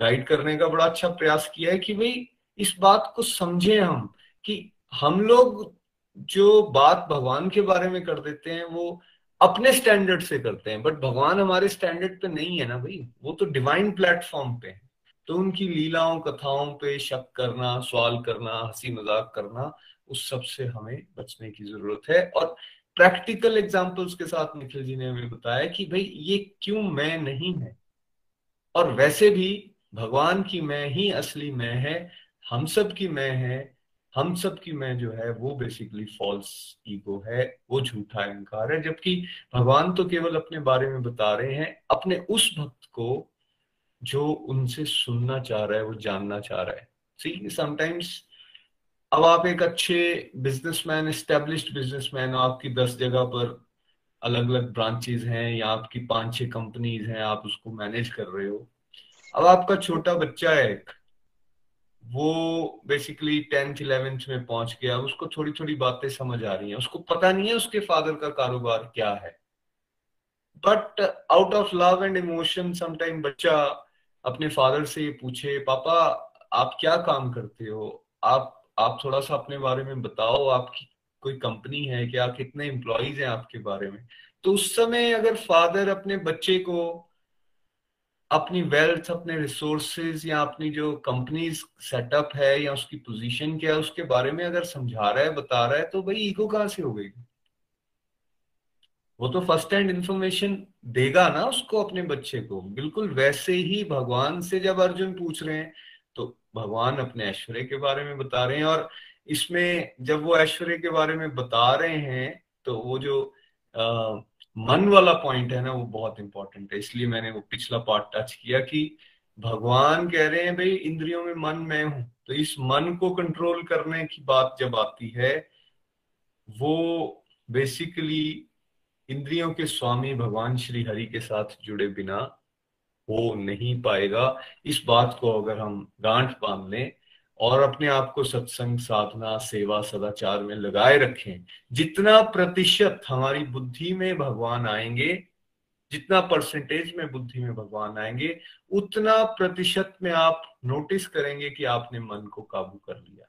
गाइड करने का बड़ा अच्छा प्रयास किया है कि भाई, इस बात को समझे हम कि हम लोग जो बात भगवान के बारे में कर देते हैं, वो अपने स्टैंडर्ड से करते हैं। बट भगवान हमारे स्टैंडर्ड पे नहीं है ना भाई, वो तो डिवाइन प्लेटफॉर्म पे है। तो उनकी लीलाओं, कथाओं पे शक करना, सवाल करना हँसी मज़ाक करना उस सबसे हमें बचने की ज़रूरत है। और प्रैक्टिकल एग्जाम्पल्स के साथ निखिल जी ने हमें बताया कि भाई, ये क्यों मैं नहीं है? और वैसे भी भगवान की मैं ही असली मैं है, हम सब की मैं है, हम सब की मैं जो है, वो बेसिकली फॉल्स ईगो है, वो झूठा अहंकार है। जबकि भगवान तो केवल अपने बारे में बता रहे हैं, अपने उस भक्त को जो उनसे सुनना चाह रहा है, वो जानना चाह रहा है। सी समटाइम्स अब आप एक अच्छे बिजनेसमैन एस्टेब्लिश्ड बिजनेसमैन आपकी दस जगह पर अलग अलग ब्रांचेज हैं या आपकी पाँच छह कंपनीज़ हैं, आप उसको मैनेज कर रहे हो। अब आपका छोटा बच्चा है एक, वो बेसिकली टेंथ इलेवेंथ में पहुँच गया, उसको थोड़ी थोड़ी बातें समझ आ रही हैं। उसको पता नहीं है उसके फादर का कारोबार क्या है। But out of love and emotion sometime बच्चा अपने फादर से पूछे, पापा, आप क्या काम करते हो? आप आप थोड़ा सा अपने बारे में बताओ, आपकी कोई कंपनी है क्या? कितने एम्प्लॉयज़ हैं आपके बारे में? तो उस समय अगर फादर अपने बच्चे को अपनी वेल्थ अपने रिसोर्सेज या अपनी जो कंपनी सेटअप है या उसकी पोजीशन क्या है, उसके बारे में अगर समझा रहा है, बता रहा है तो भाई ईगो कहाँ से हो गई? वो तो फ़र्स्ट हैंड इंफॉर्मेशन देगा ना उसको अपने बच्चे को। बिल्कुल वैसे ही भगवान से जब अर्जुन पूछ रहे हैं भगवान अपने ऐश्वर्य के बारे में बता रहे हैं और इसमें जब वो ऐश्वर्य के बारे में बता रहे हैं तो वो जो आ, मन वाला पॉइंट है ना वो बहुत इंपॉर्टेंट है। इसलिए मैंने वो पिछला पार्ट टच किया कि भगवान कह रहे हैं भाई इंद्रियों में मन मैं हूँ। तो इस मन को कंट्रोल करने की बात जब आती है वो बेसिकली इंद्रियों के स्वामी भगवान श्री हरि के साथ जुड़े बिना हो नहीं पाएगा। इस बात को अगर हम गांठ बाँध लें और अपने आप को सत्संग, साधना, सेवा, सदाचार में लगाए रखें, जितना प्रतिशत हमारी बुद्धि में भगवान आएँगे, जितना परसेंटेज में बुद्धि में भगवान आएँगे, उतना प्रतिशत में आप नोटिस करेंगे कि आपने मन को काबू कर लिया।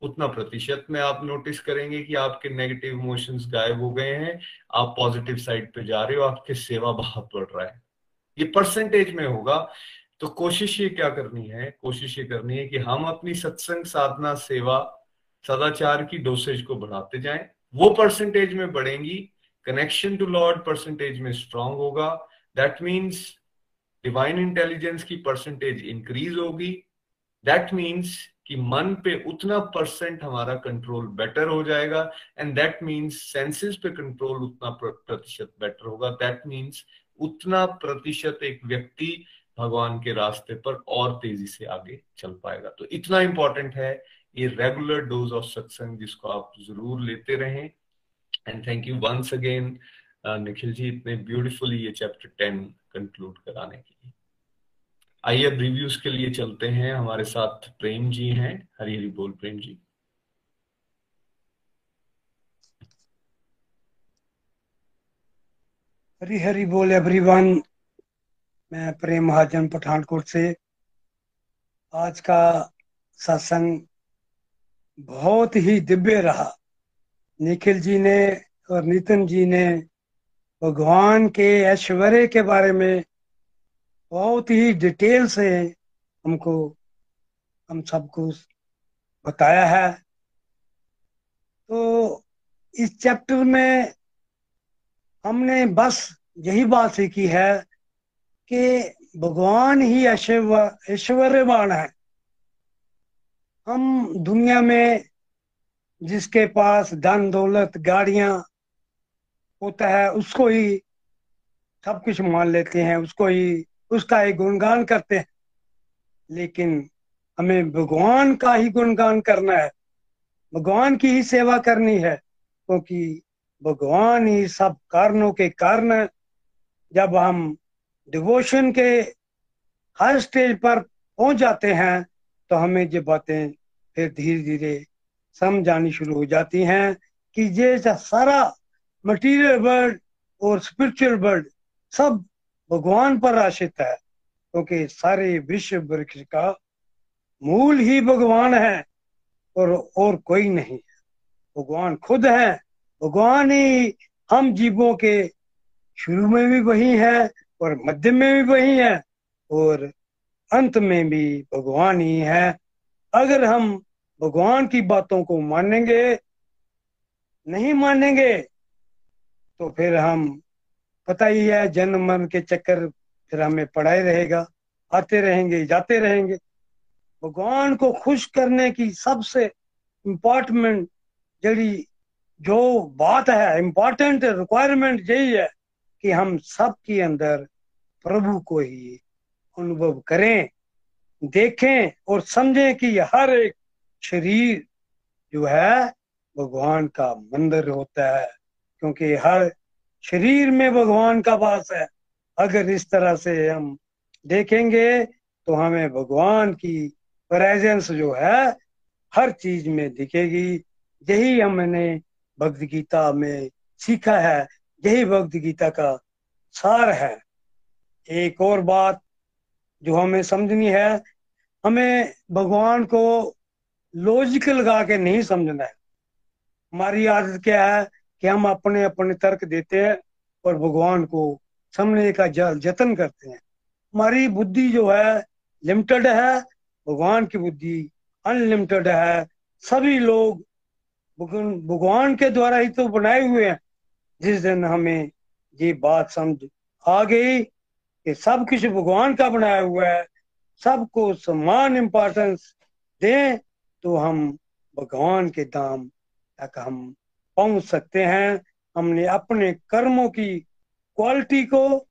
उतना प्रतिशत में आप नोटिस करेंगे कि आपके नेगेटिव इमोशंस गायब हो गए हैं, आप पॉजिटिव साइड पे जा रहे हो, आपके सेवा भाव बढ़ रहा है। ये परसेंटेज में होगा। तो कोशिश ये क्या करनी है, कोशिश ये करनी है कि हम अपनी सत्संग, साधना, सेवा, सदाचार की डोसेज को बढ़ाते जाएँ। वो परसेंटेज में बढ़ेंगी। कनेक्शन टू लॉर्ड परसेंटेज में स्ट्रांग होगा। दैट मीन्स डिवाइन इंटेलिजेंस की परसेंटेज इंक्रीज होगी। दैट मीन्स कि मन पे उतना परसेंट हमारा कंट्रोल बेटर हो जाएगा। एंड दैट मीन्स सेंसेस पे कंट्रोल उतना प्रतिशत बेटर होगा। दैट मीन्स उतना प्रतिशत एक व्यक्ति भगवान के रास्ते पर और तेज़ी से आगे चल पाएगा। तो इतना इंपॉर्टेंट है ये रेगुलर डोज ऑफ़ सत्संग जिसको आप ज़रूर लेते रहें। And thank you once again Nikhil ji इतने ब्यूटीफुली ये चैप्टर टेन कंक्लूड कराने के लिए। आइए अब रिव्यूज़ के लिए चलते हैं। हमारे साथ प्रेम जी हैं। हरी हरी बोल प्रेम जी। हरी हरी बोल एवरीवन मैं प्रेम महाजन पठानकोट से। आज का सत्संग बहुत ही दिव्य रहा। निखिल जी ने और नितिन जी ने भगवान के ऐश्वर्य के बारे में बहुत ही डिटेल से हमको, हम सबको बताया है। तो इस चैप्टर में हमने बस यही बात सीखी है कि भगवान ही ऐश्वर्यवान है। हम दुनिया में जिसके पास धन दौलत गाड़ियाँ होता है, उसको ही सब कुछ मान लेते हैं, उसको ही, उसका ही गुणगान करते हैं। लेकिन हमें भगवान का ही गुणगान करना है, भगवान की ही सेवा करनी है, क्योंकि भगवान ही सब कारणों के कारण जब हम डिवोशन के हर स्टेज पर पहुँच जाते हैं तो हमें ये बातें फिर धीरे धीरे समझ आनी शुरू हो जाती हैं कि ये सारा मटेरियल वर्ल्ड और स्पिरिचुअल वर्ल्ड सब भगवान पर आश्रित है, क्योंकि तो सारे विश्व वृक्ष का मूल ही भगवान है और और कोई नहीं है। भगवान खुद है भगवान ही हम जीवों के शुरू में भी वही है और मध्य में भी वही है और अंत में भी भगवान ही है। अगर हम भगवान की बातों को मानेंगे, नहीं मानेंगे तो फिर हम, पता ही है, जन्म मरण के चक्कर फिर हमें पढ़ाई रहेगा। आते रहेंगे, जाते रहेंगे। भगवान को खुश करने की सबसे इम्पोर्टेंट जड़ी जो बात है इम्पोर्टेंट रिक्वायरमेंट यही है कि हम सब के अंदर प्रभु को ही अनुभव करें, देखें और समझें कि हर एक शरीर जो है, भगवान का मंदिर होता है, क्योंकि हर शरीर में भगवान का वास है। अगर इस तरह से हम देखेंगे तो हमें भगवान की प्रेजेंस जो है, हर चीज़ में दिखेगी। यही हमने भक्त गीता में सीखा है, यही भक्त गीता का सार है। एक और बात जो हमें समझनी है, हमें भगवान को लॉजिक लगा के नहीं समझना है। हमारी आदत क्या है कि हम अपने अपने तर्क देते हैं और भगवान को समझने का जतन करते हैं। हमारी बुद्धि जो है लिमिटेड है, भगवान की बुद्धि अनलिमिटेड है। सभी लोग भगवान के द्वारा ही तो बनाए हुए हैं। जिस दिन हमें ये बात समझ आ गई कि सब कुछ भगवान का बनाया हुआ है, सबको समान इंपॉर्टेंस दें तो हम भगवान के दाम तक हम पहुँच सकते हैं। हमने अपने कर्मों की क्वालिटी को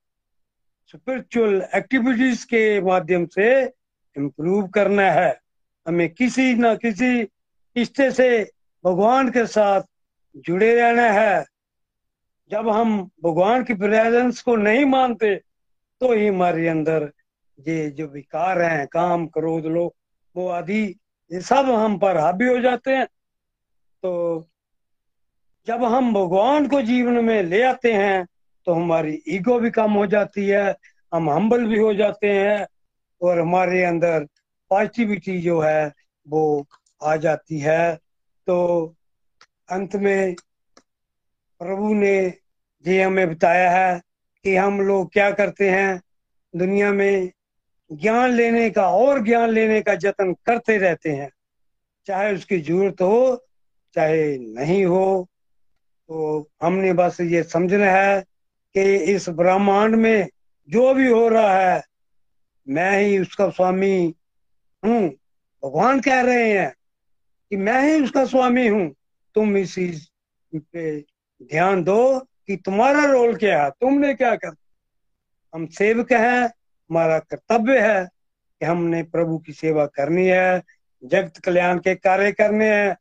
स्पिरिचुअल एक्टिविटीज़ के माध्यम से इम्प्रूव करना है। हमें किसी न किसी रिश्ते से भगवान के साथ जुड़े रहना है। जब हम भगवान की प्रेजेंस को नहीं मानते तो ही हमारे अंदर ये जो विकार हैं, काम, क्रोध लोग वो आदि, ये सब हम पर हावी हो जाते हैं। तो जब हम भगवान को जीवन में ले आते हैं तो हमारी ईगो भी कम हो जाती है, हम हम्बल भी हो जाते हैं, और हमारे अंदर पॉजिटिविटी जो है, वो आ जाती है। तो अंत में प्रभु ने ये हमें बताया है कि हम लोग क्या करते हैं। दुनिया में ज्ञान लेने का और ज्ञान लेने का जतन करते रहते हैं। चाहे उसकी ज़रूरत हो, चाहे नहीं हो तो हमने बस ये समझना है कि इस ब्रह्मांड में जो भी हो रहा है, मैं ही उसका स्वामी हूँ। भगवान कह रहे हैं कि मैं ही उसका स्वामी हूँ। तुम इस चीज़ पे ध्यान दो कि तुम्हारा रोल क्या है? तुमने क्या कर हम सेवक हैं, हमारा कर्तव्य है कि हमने प्रभु की सेवा करनी है, जगत कल्याण के कार्य करने हैं।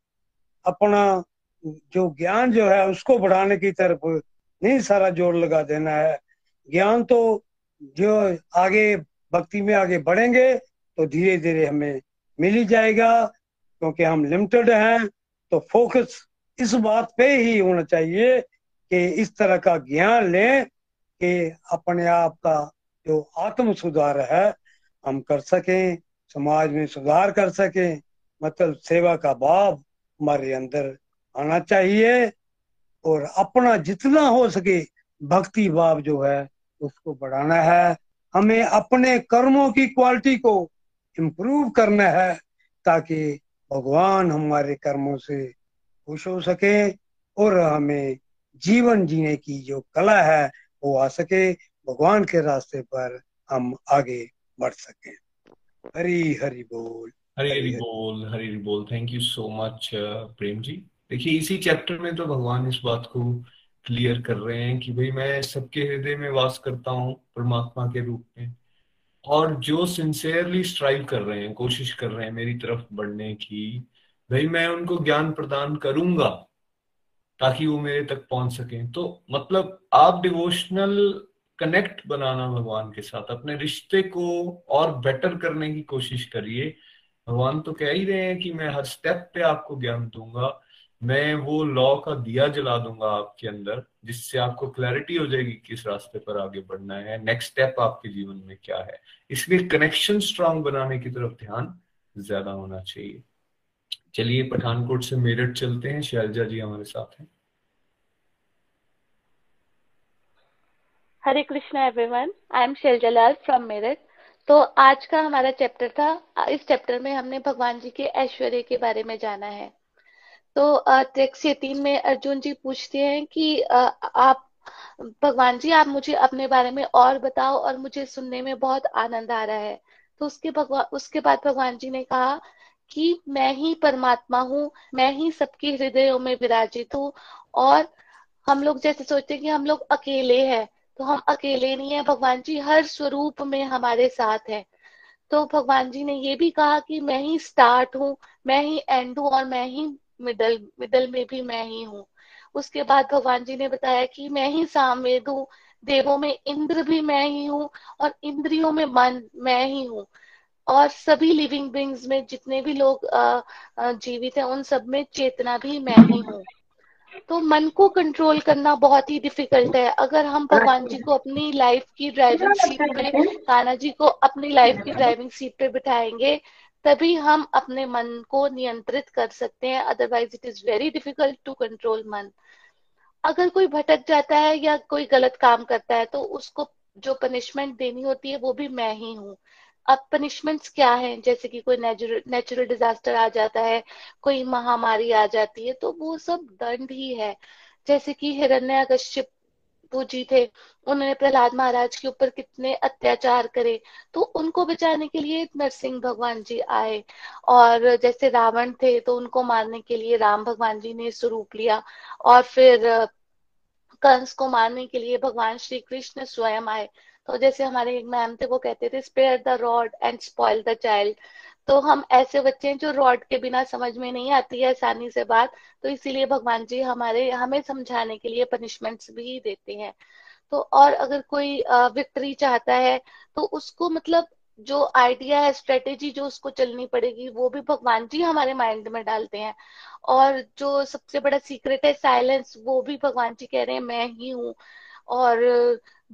अपना जो ज्ञान जो है, उसको बढ़ाने की तरफ़ नहीं सारा ज़ोर लगा देना है। ज्ञान तो जो आगे, भक्ति में आगे बढ़ेंगे तो धीरे धीरे हमें मिल ही जाएगा। क्योंकि हम लिमिटेड हैं तो फोकस इस बात पे ही होना चाहिए कि इस तरह का ज्ञान लें कि अपने आप का जो आत्म सुधार है, हम कर सकें, समाज में सुधार कर सकें। मतलब सेवा का भाव हमारे अंदर आना चाहिए और अपना जितना हो सके भक्ति भाव जो है, उसको बढ़ाना है। हमें अपने कर्मों की क्वालिटी को इम्प्रूव करना है ताकि भगवान हमारे कर्मों से खुश हो सके और हमें जीवन जीने की जो कला है वो आ सके। भगवान के रास्ते पर हम आगे बढ़ सके। हरी हरि बोल। हरी हरी बोल हरी हरी बोल। Thank you so much Prem ji. देखिए इसी चैप्टर में तो भगवान इस बात को क्लियर कर रहे हैं कि भाई मैं सबके हृदय में वास करता हूँ परमात्मा के रूप में। और जो सिंसियरली स्ट्राइव कर रहे हैं, कोशिश कर रहे हैं मेरी तरफ़ बढ़ने की, भाई मैं उनको ज्ञान प्रदान करूँगा ताकि वो मेरे तक पहुँच सके। तो मतलब आप डिवोशनल कनेक्ट बनाना भगवान के साथ, अपने रिश्ते को और बेटर करने की कोशिश करिए। भगवान तो कह ही रहे हैं कि मैं हर स्टेप पे आपको ज्ञान दूँगा। मैं वो लॉ का दिया जला दूँगा आपके अंदर, जिससे आपको क्लैरिटी हो जाएगी किस रास्ते पर आगे बढ़ना है नेक्स्ट स्टेप आपके जीवन में क्या है। इसलिए कनेक्शन स्ट्रांग बनाने की तरफ़ ध्यान ज़्यादा होना चाहिए। चलिए, पठानकोट से मेरठ चलते हैं। शैलजा जी हमारे साथ हैं। Hare Krishna everyone I am Shailjalal from Meerut. तो आज का हमारा चैप्टर था। इस चैप्टर में हमने भगवान जी के ऐश्वर्य के बारे में जाना है। तो टेक्स्ट तीन में अर्जुन जी पूछते हैं कि आप, भगवान जी आप मुझे अपने बारे में और बताओ और मुझे सुनने में बहुत आनंद आ रहा है। तो उसके भगवान उसके बाद भगवान जी ने कहा कि मैं ही परमात्मा हूँ, मैं ही सबके हृदयों में विराजित हूँ और हम लोग जैसे सोचते हैं कि हम लोग अकेले हैं तो हम अकेले नहीं है, भगवान जी हर स्वरूप में हमारे साथ है। तो भगवान जी ने ये भी कहा कि मैं ही स्टार्ट हूँ, मैं ही एंड हूँ और मैं ही मिडल मिडल में भी मैं ही हूँ। उसके बाद भगवान जी ने बताया कि मैं ही सामवेद हूँ। देवों में इंद्र भी मैं ही हूँ और इंद्रियों में मन मैं ही हूँ। और सभी लिविंग बींग्स में जितने भी लोग जीवित हैं, उन सब में चेतना भी मैं ही हूँ। तो मन को कंट्रोल करना बहुत ही डिफ़िकल्ट है। अगर हम भगवान जी को अपनी लाइफ की ड्राइविंग सीट पे कान्हा जी को अपनी लाइफ की ड्राइविंग सीट पे बिठाएँगे तभी हम अपने मन को नियंत्रित कर सकते हैं otherwise it is very difficult to control मन। अगर कोई भटक जाता है या कोई गलत काम करता है तो उसको जो पनिशमेंट देनी होती है, वो भी मैं ही हूँ। अब पनिशमेंट्स क्या है? जैसे कि कोई नेचुरल डिजास्टर आ जाता है, कोई महामारी आ जाती है तो वो सब दंड ही है। जैसे कि हिरण्यकश्यप जी थे, उन्होंने प्रहलाद महाराज के ऊपर कितने अत्याचार करे तो उनको बचाने के लिए नरसिंह भगवान जी आए। और जैसे रावण थे तो उनको मारने के लिए राम भगवान जी ने स्वरूप लिया। और फिर, कंस को मारने के लिए भगवान श्री कृष्ण स्वयं आए। तो जैसे हमारे मैम थे, वो कहते थे spare the rod and spoil the child तो हम ऐसे बच्चे हैं जो रॉड के बिना समझ में नहीं आती है आसानी से बात तो इसीलिए भगवान जी हमारे, हमें समझाने के लिए पनिशमेंट्स भी देते हैं। तो और अगर कोई विक्ट्री चाहता है तो उसको मतलब जो आइडिया है स्ट्रेटेजी जो उसको चलनी पड़ेगी, वो भी भगवान जी हमारे माइंड में डालते हैं। और जो सबसे बड़ा सीक्रेट है साइलेंस वो भी भगवान जी कह रहे हैं, मैं ही हूँ। और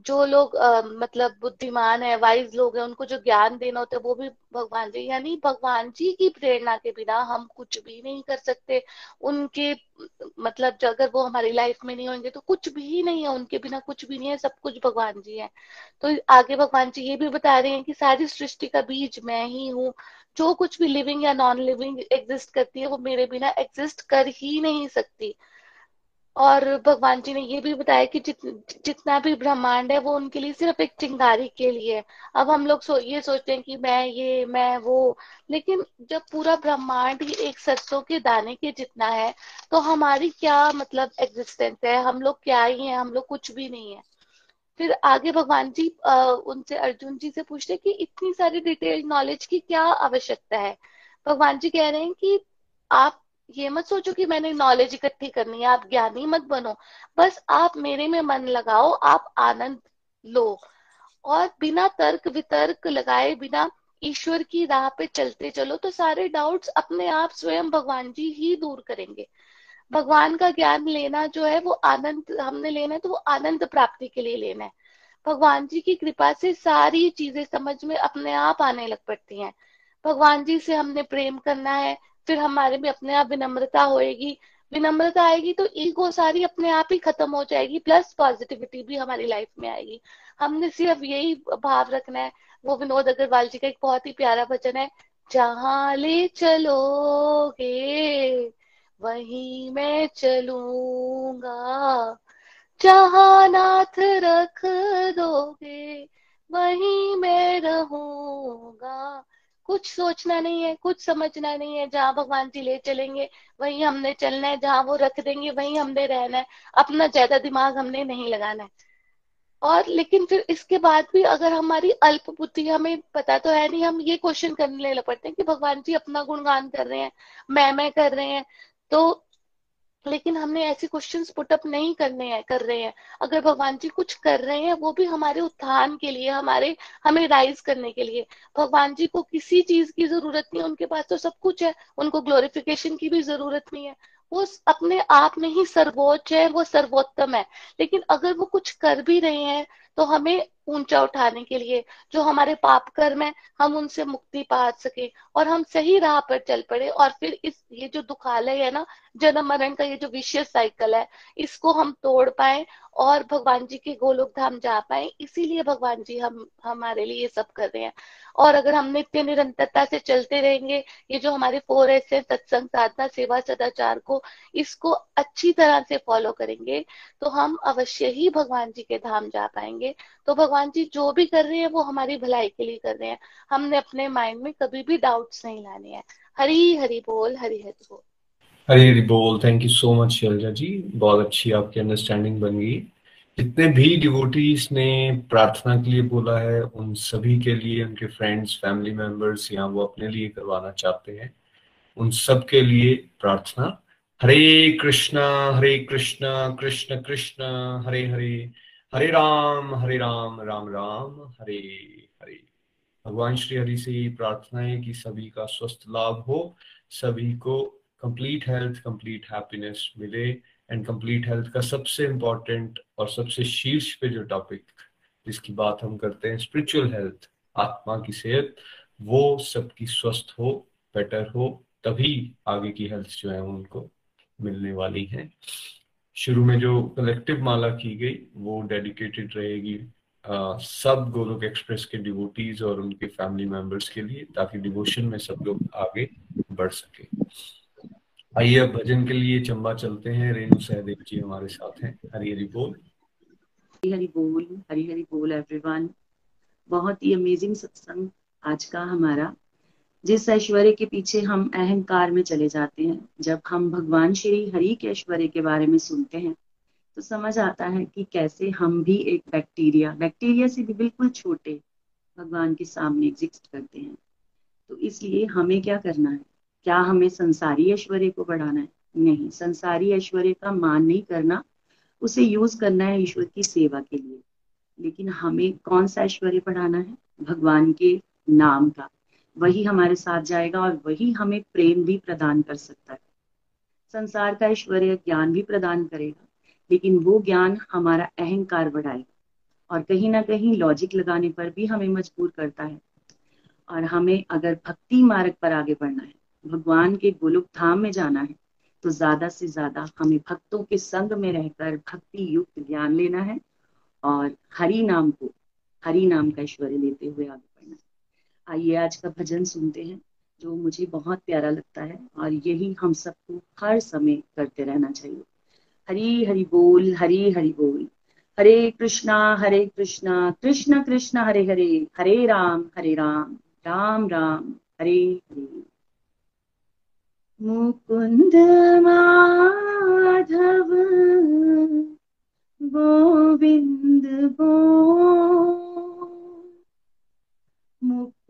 जो लोग आ, मतलब बुद्धिमान है वाइज लोग हैं उनको जो ज्ञान देना होता है वो भी भगवान जी यानी भगवान जी की प्रेरणा के बिना हम कुछ भी नहीं कर सकते। उनके मतलब अगर वो हमारी लाइफ में नहीं होंगे तो कुछ भी नहीं है उनके बिना कुछ भी नहीं है सब कुछ भगवान जी है। तो आगे भगवान जी ये भी बता रहे हैं कि सारी सृष्टि का बीज मैं ही हूँ। जो कुछ भी लिविंग या नॉन लिविंग एग्जिस्ट करती है वो मेरे बिना एग्जिस्ट कर ही नहीं सकती। और भगवान जी ने ये भी बताया कि जित, जितना भी ब्रह्मांड है वो उनके लिए सिर्फ़ एक चिंगारी के लिए अब हम लोग सो, ये सोचते हैं कि मैं ये मैं वो लेकिन जब पूरा ब्रह्मांड ही एक सरसों के दाने के जितना है तो हमारी क्या मतलब एग्जिस्टेंस है? हम लोग क्या ही हैं? हम लोग कुछ भी नहीं है। फिर आगे भगवान जी आ, उनसे अर्जुन जी से पूछते कि इतनी सारी डिटेल नॉलेज की क्या आवश्यकता है? भगवान जी कह रहे हैं कि आप ये मत सोचो कि मैंने नॉलेज इकट्ठी करनी है, आप ज्ञानी मत बनो। बस आप मेरे में मन लगाओ, आप आनंद लो और बिना तर्क वितर्क लगाए, बिना ईश्वर की राह पे चलते चलो तो सारे डाउट्स अपने आप स्वयं भगवान जी ही दूर करेंगे। भगवान का ज्ञान लेना जो है, वो आनंद हमने लेना है तो वो आनंद प्राप्ति के लिए लेना है। भगवान जी की कृपा से सारी चीज़ें समझ में अपने आप आने लग पड़ती हैं। भगवान जी से हमने प्रेम करना है फिर हमारे में अपने आप विनम्रता होएगी। विनम्रता आएगी तो ईगो सारी अपने आप ही खत्म हो जाएगी प्लस पॉजिटिविटी भी हमारी लाइफ में आएगी। हमने सिर्फ़ यही भाव रखना है। वो विनोद अग्रवाल जी का एक बहुत ही प्यारा भजन है, जहाँ ले चलोगे, वहीं मैं चलूँगा। जहाँ नाथ रख दोगे, वहीं मैं रहूँगा। कुछ सोचना नहीं है, कुछ समझना नहीं है, जहाँ भगवान जी ले चलेंगे, वही हमने चलना है, जहाँ वो रख देंगे, वही हमने रहना है। अपना ज़्यादा दिमाग हमने नहीं लगाना है। और लेकिन फिर इसके बाद भी अगर हमारी अल्प बुद्धि, हमें पता तो है नहीं, हम ये क्वेश्चन करने लग पड़ते हैं कि भगवान जी अपना गुणगान कर रहे हैं मैं मैं कर रहे हैं। तो लेकिन हमने ऐसे क्वेश्चंस पुटअप नहीं करने हैं, कर रहे हैं। अगर भगवान जी कुछ कर रहे हैं, वो भी हमारे उत्थान के लिए, हमारे, हमें राइज करने के लिए। भगवान जी को किसी चीज़ की ज़रूरत नहीं, उनके पास तो सब कुछ है, उनको ग्लोरिफिकेशन की भी ज़रूरत नहीं है। वो अपने आप में ही सर्वोच्च है, वो सर्वोत्तम है। लेकिन अगर वो कुछ कर भी रहे हैं तो हमें ऊँचा उठाने के लिए, जो हमारे पाप कर्म है, हम उनसे मुक्ति पा सके और हम सही राह पर चल पड़े और फिर इस, ये जो दुखालय है ना, जन्म मरण का ये जो विशेष साइकिल है, इसको हम तोड़ पाए और भगवान जी के गोलोक धाम जा पाए। इसीलिए भगवान जी हम, हमारे लिए ये सब कर रहे हैं। और अगर हम नित्य निरंतरता से चलते रहेंगे, ये जो हमारे फोर एस है, सत्संग, साधना, सेवा, सदाचार को, इसको अच्छी तरह से फॉलो करेंगे तो हम अवश्य ही भगवान जी के धाम जा पाएँगे। तो भगवान जी जो भी कर रहे हैं, वो हमारी भलाई के लिए कर रहे हैं। हमने अपने माइंड में कभी भी डाउट्स नहीं लाने हैं। हरी हरी बोल, हरी हरी बोल। हरी हरी बोल। Thank you so much Shailja ji. बहुत अच्छी आपकी अंडरस्टैंडिंग बन गई। जितने भी डिवोटीज ने प्रार्थना के लिए बोला है, उन सभी के लिए, उनके फ्रेंड्स फैमिली मेंबर्स या वो अपने लिए करवाना चाहते हैं। उन सब के लिए प्रार्थना। हरे कृष्णा हरे कृष्णा, कृष्ण कृष्ण, हरे हरे। हरे राम हरे राम राम राम, हरे हरे। भगवान श्री हरि से ये प्रार्थना है कि सभी का स्वस्थ लाभ हो, सभी को कंप्लीट हेल्थ कंप्लीट हैप्पीनेस मिले एंड कंप्लीट हेल्थ का सबसे इंपॉर्टेंट और सबसे शीर्ष पे जो टॉपिक जिसकी बात हम करते हैं स्पिरिचुअल हेल्थ आत्मा की सेहत, वो सबकी स्वस्थ हो बेटर हो, तभी आगे की हेल्थ जो है उनको मिलने वाली है। शुरू में जो कलेक्टिव माला की गई, वो डेडिकेटेड रहेगी सब गोलोक एक्सप्रेस के डिवोटीज और उनके फैमिली मेंबर्स के लिए, ताकि डिवोशन में सब लोग आगे बढ़ सके। आइए अब भजन के लिए चंबा चलते हैं। रेणु सहदेव जी हमारे साथ हैं। हरी हरी बोल। हरी हरी बोल, हरी हरी बोल एवरीवन बहुत ही अमेजिंग सत्संग आज का हमारा। जिस ऐश्वर्य के पीछे हम अहंकार में चले जाते हैं, जब हम भगवान श्री हरि के ऐश्वर्य के बारे में सुनते हैं तो समझ आता है कि कैसे हम भी एक बैक्टीरिया बैक्टीरिया से भी बिल्कुल छोटे भगवान के सामने एग्जिस्ट करते हैं। तो इसलिए हमें क्या करना है? क्या हमें संसारी ऐश्वर्य को बढ़ाना है? नहीं, संसारी ऐश्वर्य का मान नहीं करना, उसे यूज़ करना है ईश्वर की सेवा के लिए। लेकिन हमें कौन सा ऐश्वर्य बढ़ाना है? भगवान के नाम का। वही हमारे साथ जाएगा और वही हमें प्रेम भी प्रदान कर सकता है। संसार का ऐश्वर्य ज्ञान भी प्रदान करेगा, लेकिन वो ज्ञान हमारा अहंकार बढ़ाएगा और कहीं ना कहीं लॉजिक लगाने पर भी हमें मजबूर करता है। और हमें अगर भक्ति मार्ग पर आगे बढ़ना है, भगवान के गोलोक धाम में जाना है तो ज़्यादा से ज़्यादा हमें भक्तों के संग में रहकर भक्ति युक्त ज्ञान लेना है और हरि नाम को, हरि नाम का ऐश्वर्य लेते हुए आगे आइए आज का भजन सुनते हैं, जो मुझे बहुत प्यारा लगता है और यही हम सबको हर समय करते रहना चाहिए। हरी हरि बोल, हरी हरि बोल। हरे कृष्णा हरे कृष्णा, कृष्ण कृष्ण, हरे हरे हरे राम हरे राम राम राम, हरे हरे। मुकुंद माधव, गोविंद गो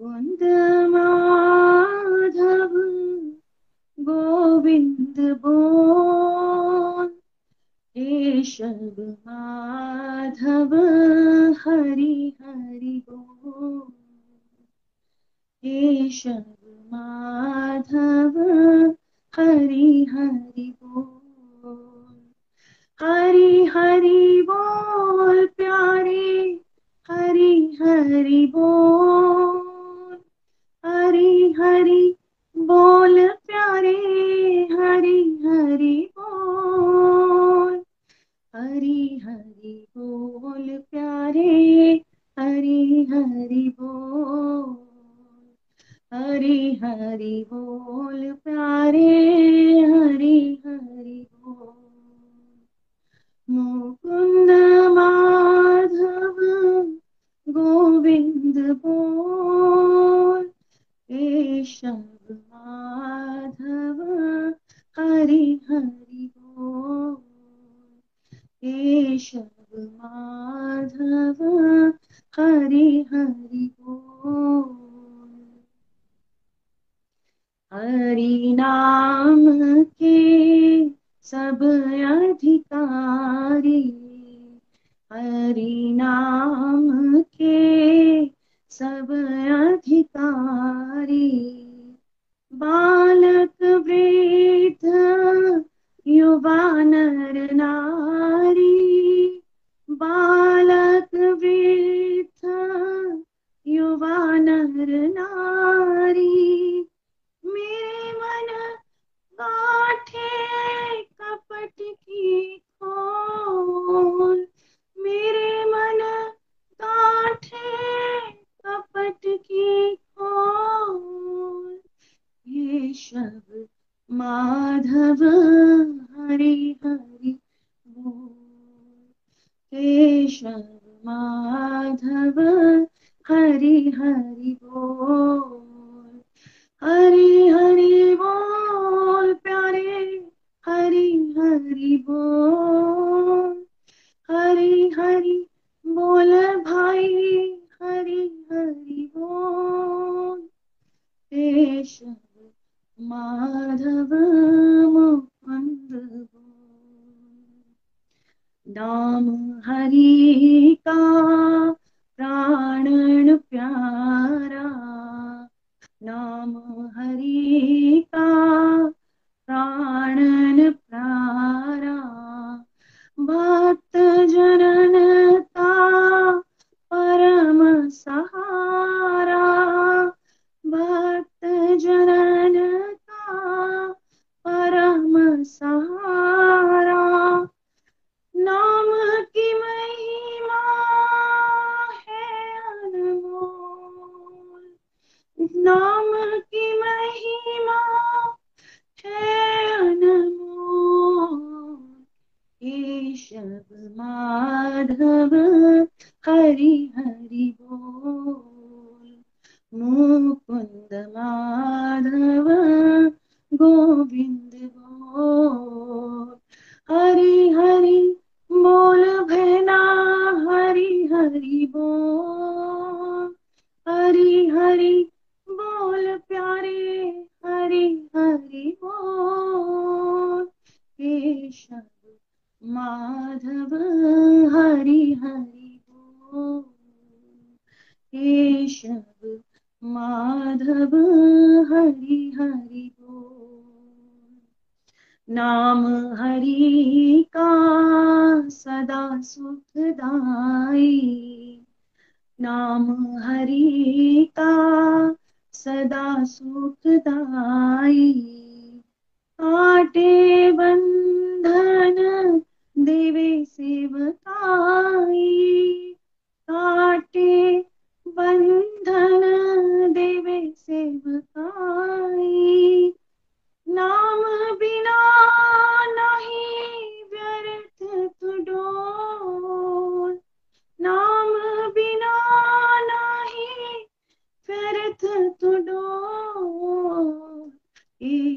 मुकुंद माधव गोविंद बोल। केशव माधव, हरि हरि बोल। केशव माधव, हरि हरि बोल। हरि हरि बोल प्यारे, हरि हरि बोल। हरि हरि बोल प्यारे, हरि हरि बोल। हरि हरि बोल प्यारे, हरि हरि बोल। हरि हरि बोल प्यारे, हरि हरि बोल। मुकुंद माधव गोविंद बोल। केशव माधव हरि हरि बोल केशव माधव हरि हरि बोल हरि नाम के सब अधिकारी हरि नाम के सब अधिकारी, बालक, वृद्ध, युवा, नर, नारी, बालक, वृद्ध, युवा, नर, नारी, मेरे मन गाठे कपट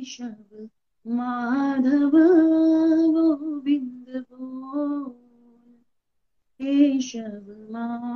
केशव माधव गोविंद बोल केशव माधव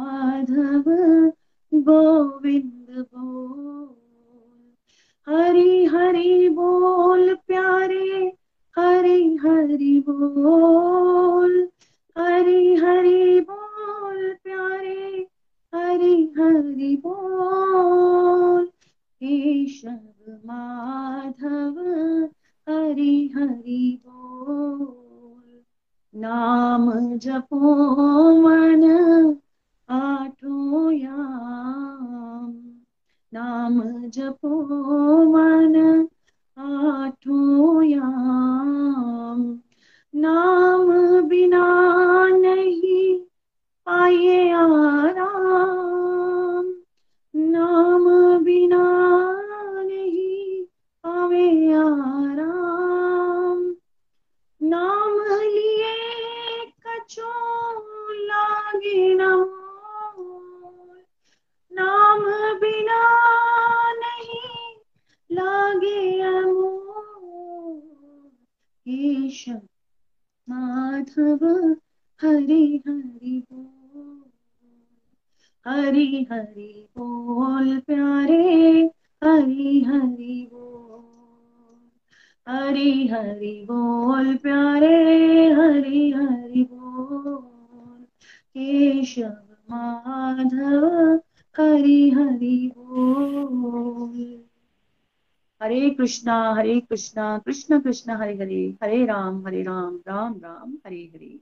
कृष्णा, हरे कृष्णा, कृष्ण कृष्ण, हरे हरे हरे राम हरे राम राम राम, हरे हरे,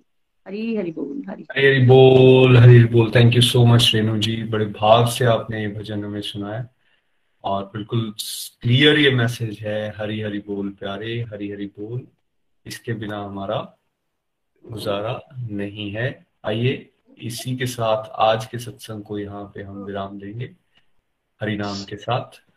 हरि हरि बोल, हरि हरी। बोल हरी बोल। Thank you so much Renu ji. बड़े भाव से आपने ये भजन हमें सुनाया। और बिल्कुल क्लियर ये मैसेज है, हरी हरी बोल प्यारे, हरी हरी बोल। इसके बिना हमारा गुजारा नहीं है। आइए, इसी के साथ आज के सत्संग को यहाँ पे हम विराम देंगे। हरि नाम के साथ।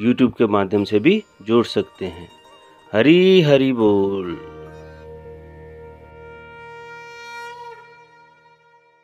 यूट्यूब के माध्यम से भी जोड़ सकते हैं। हरी हरी बोल।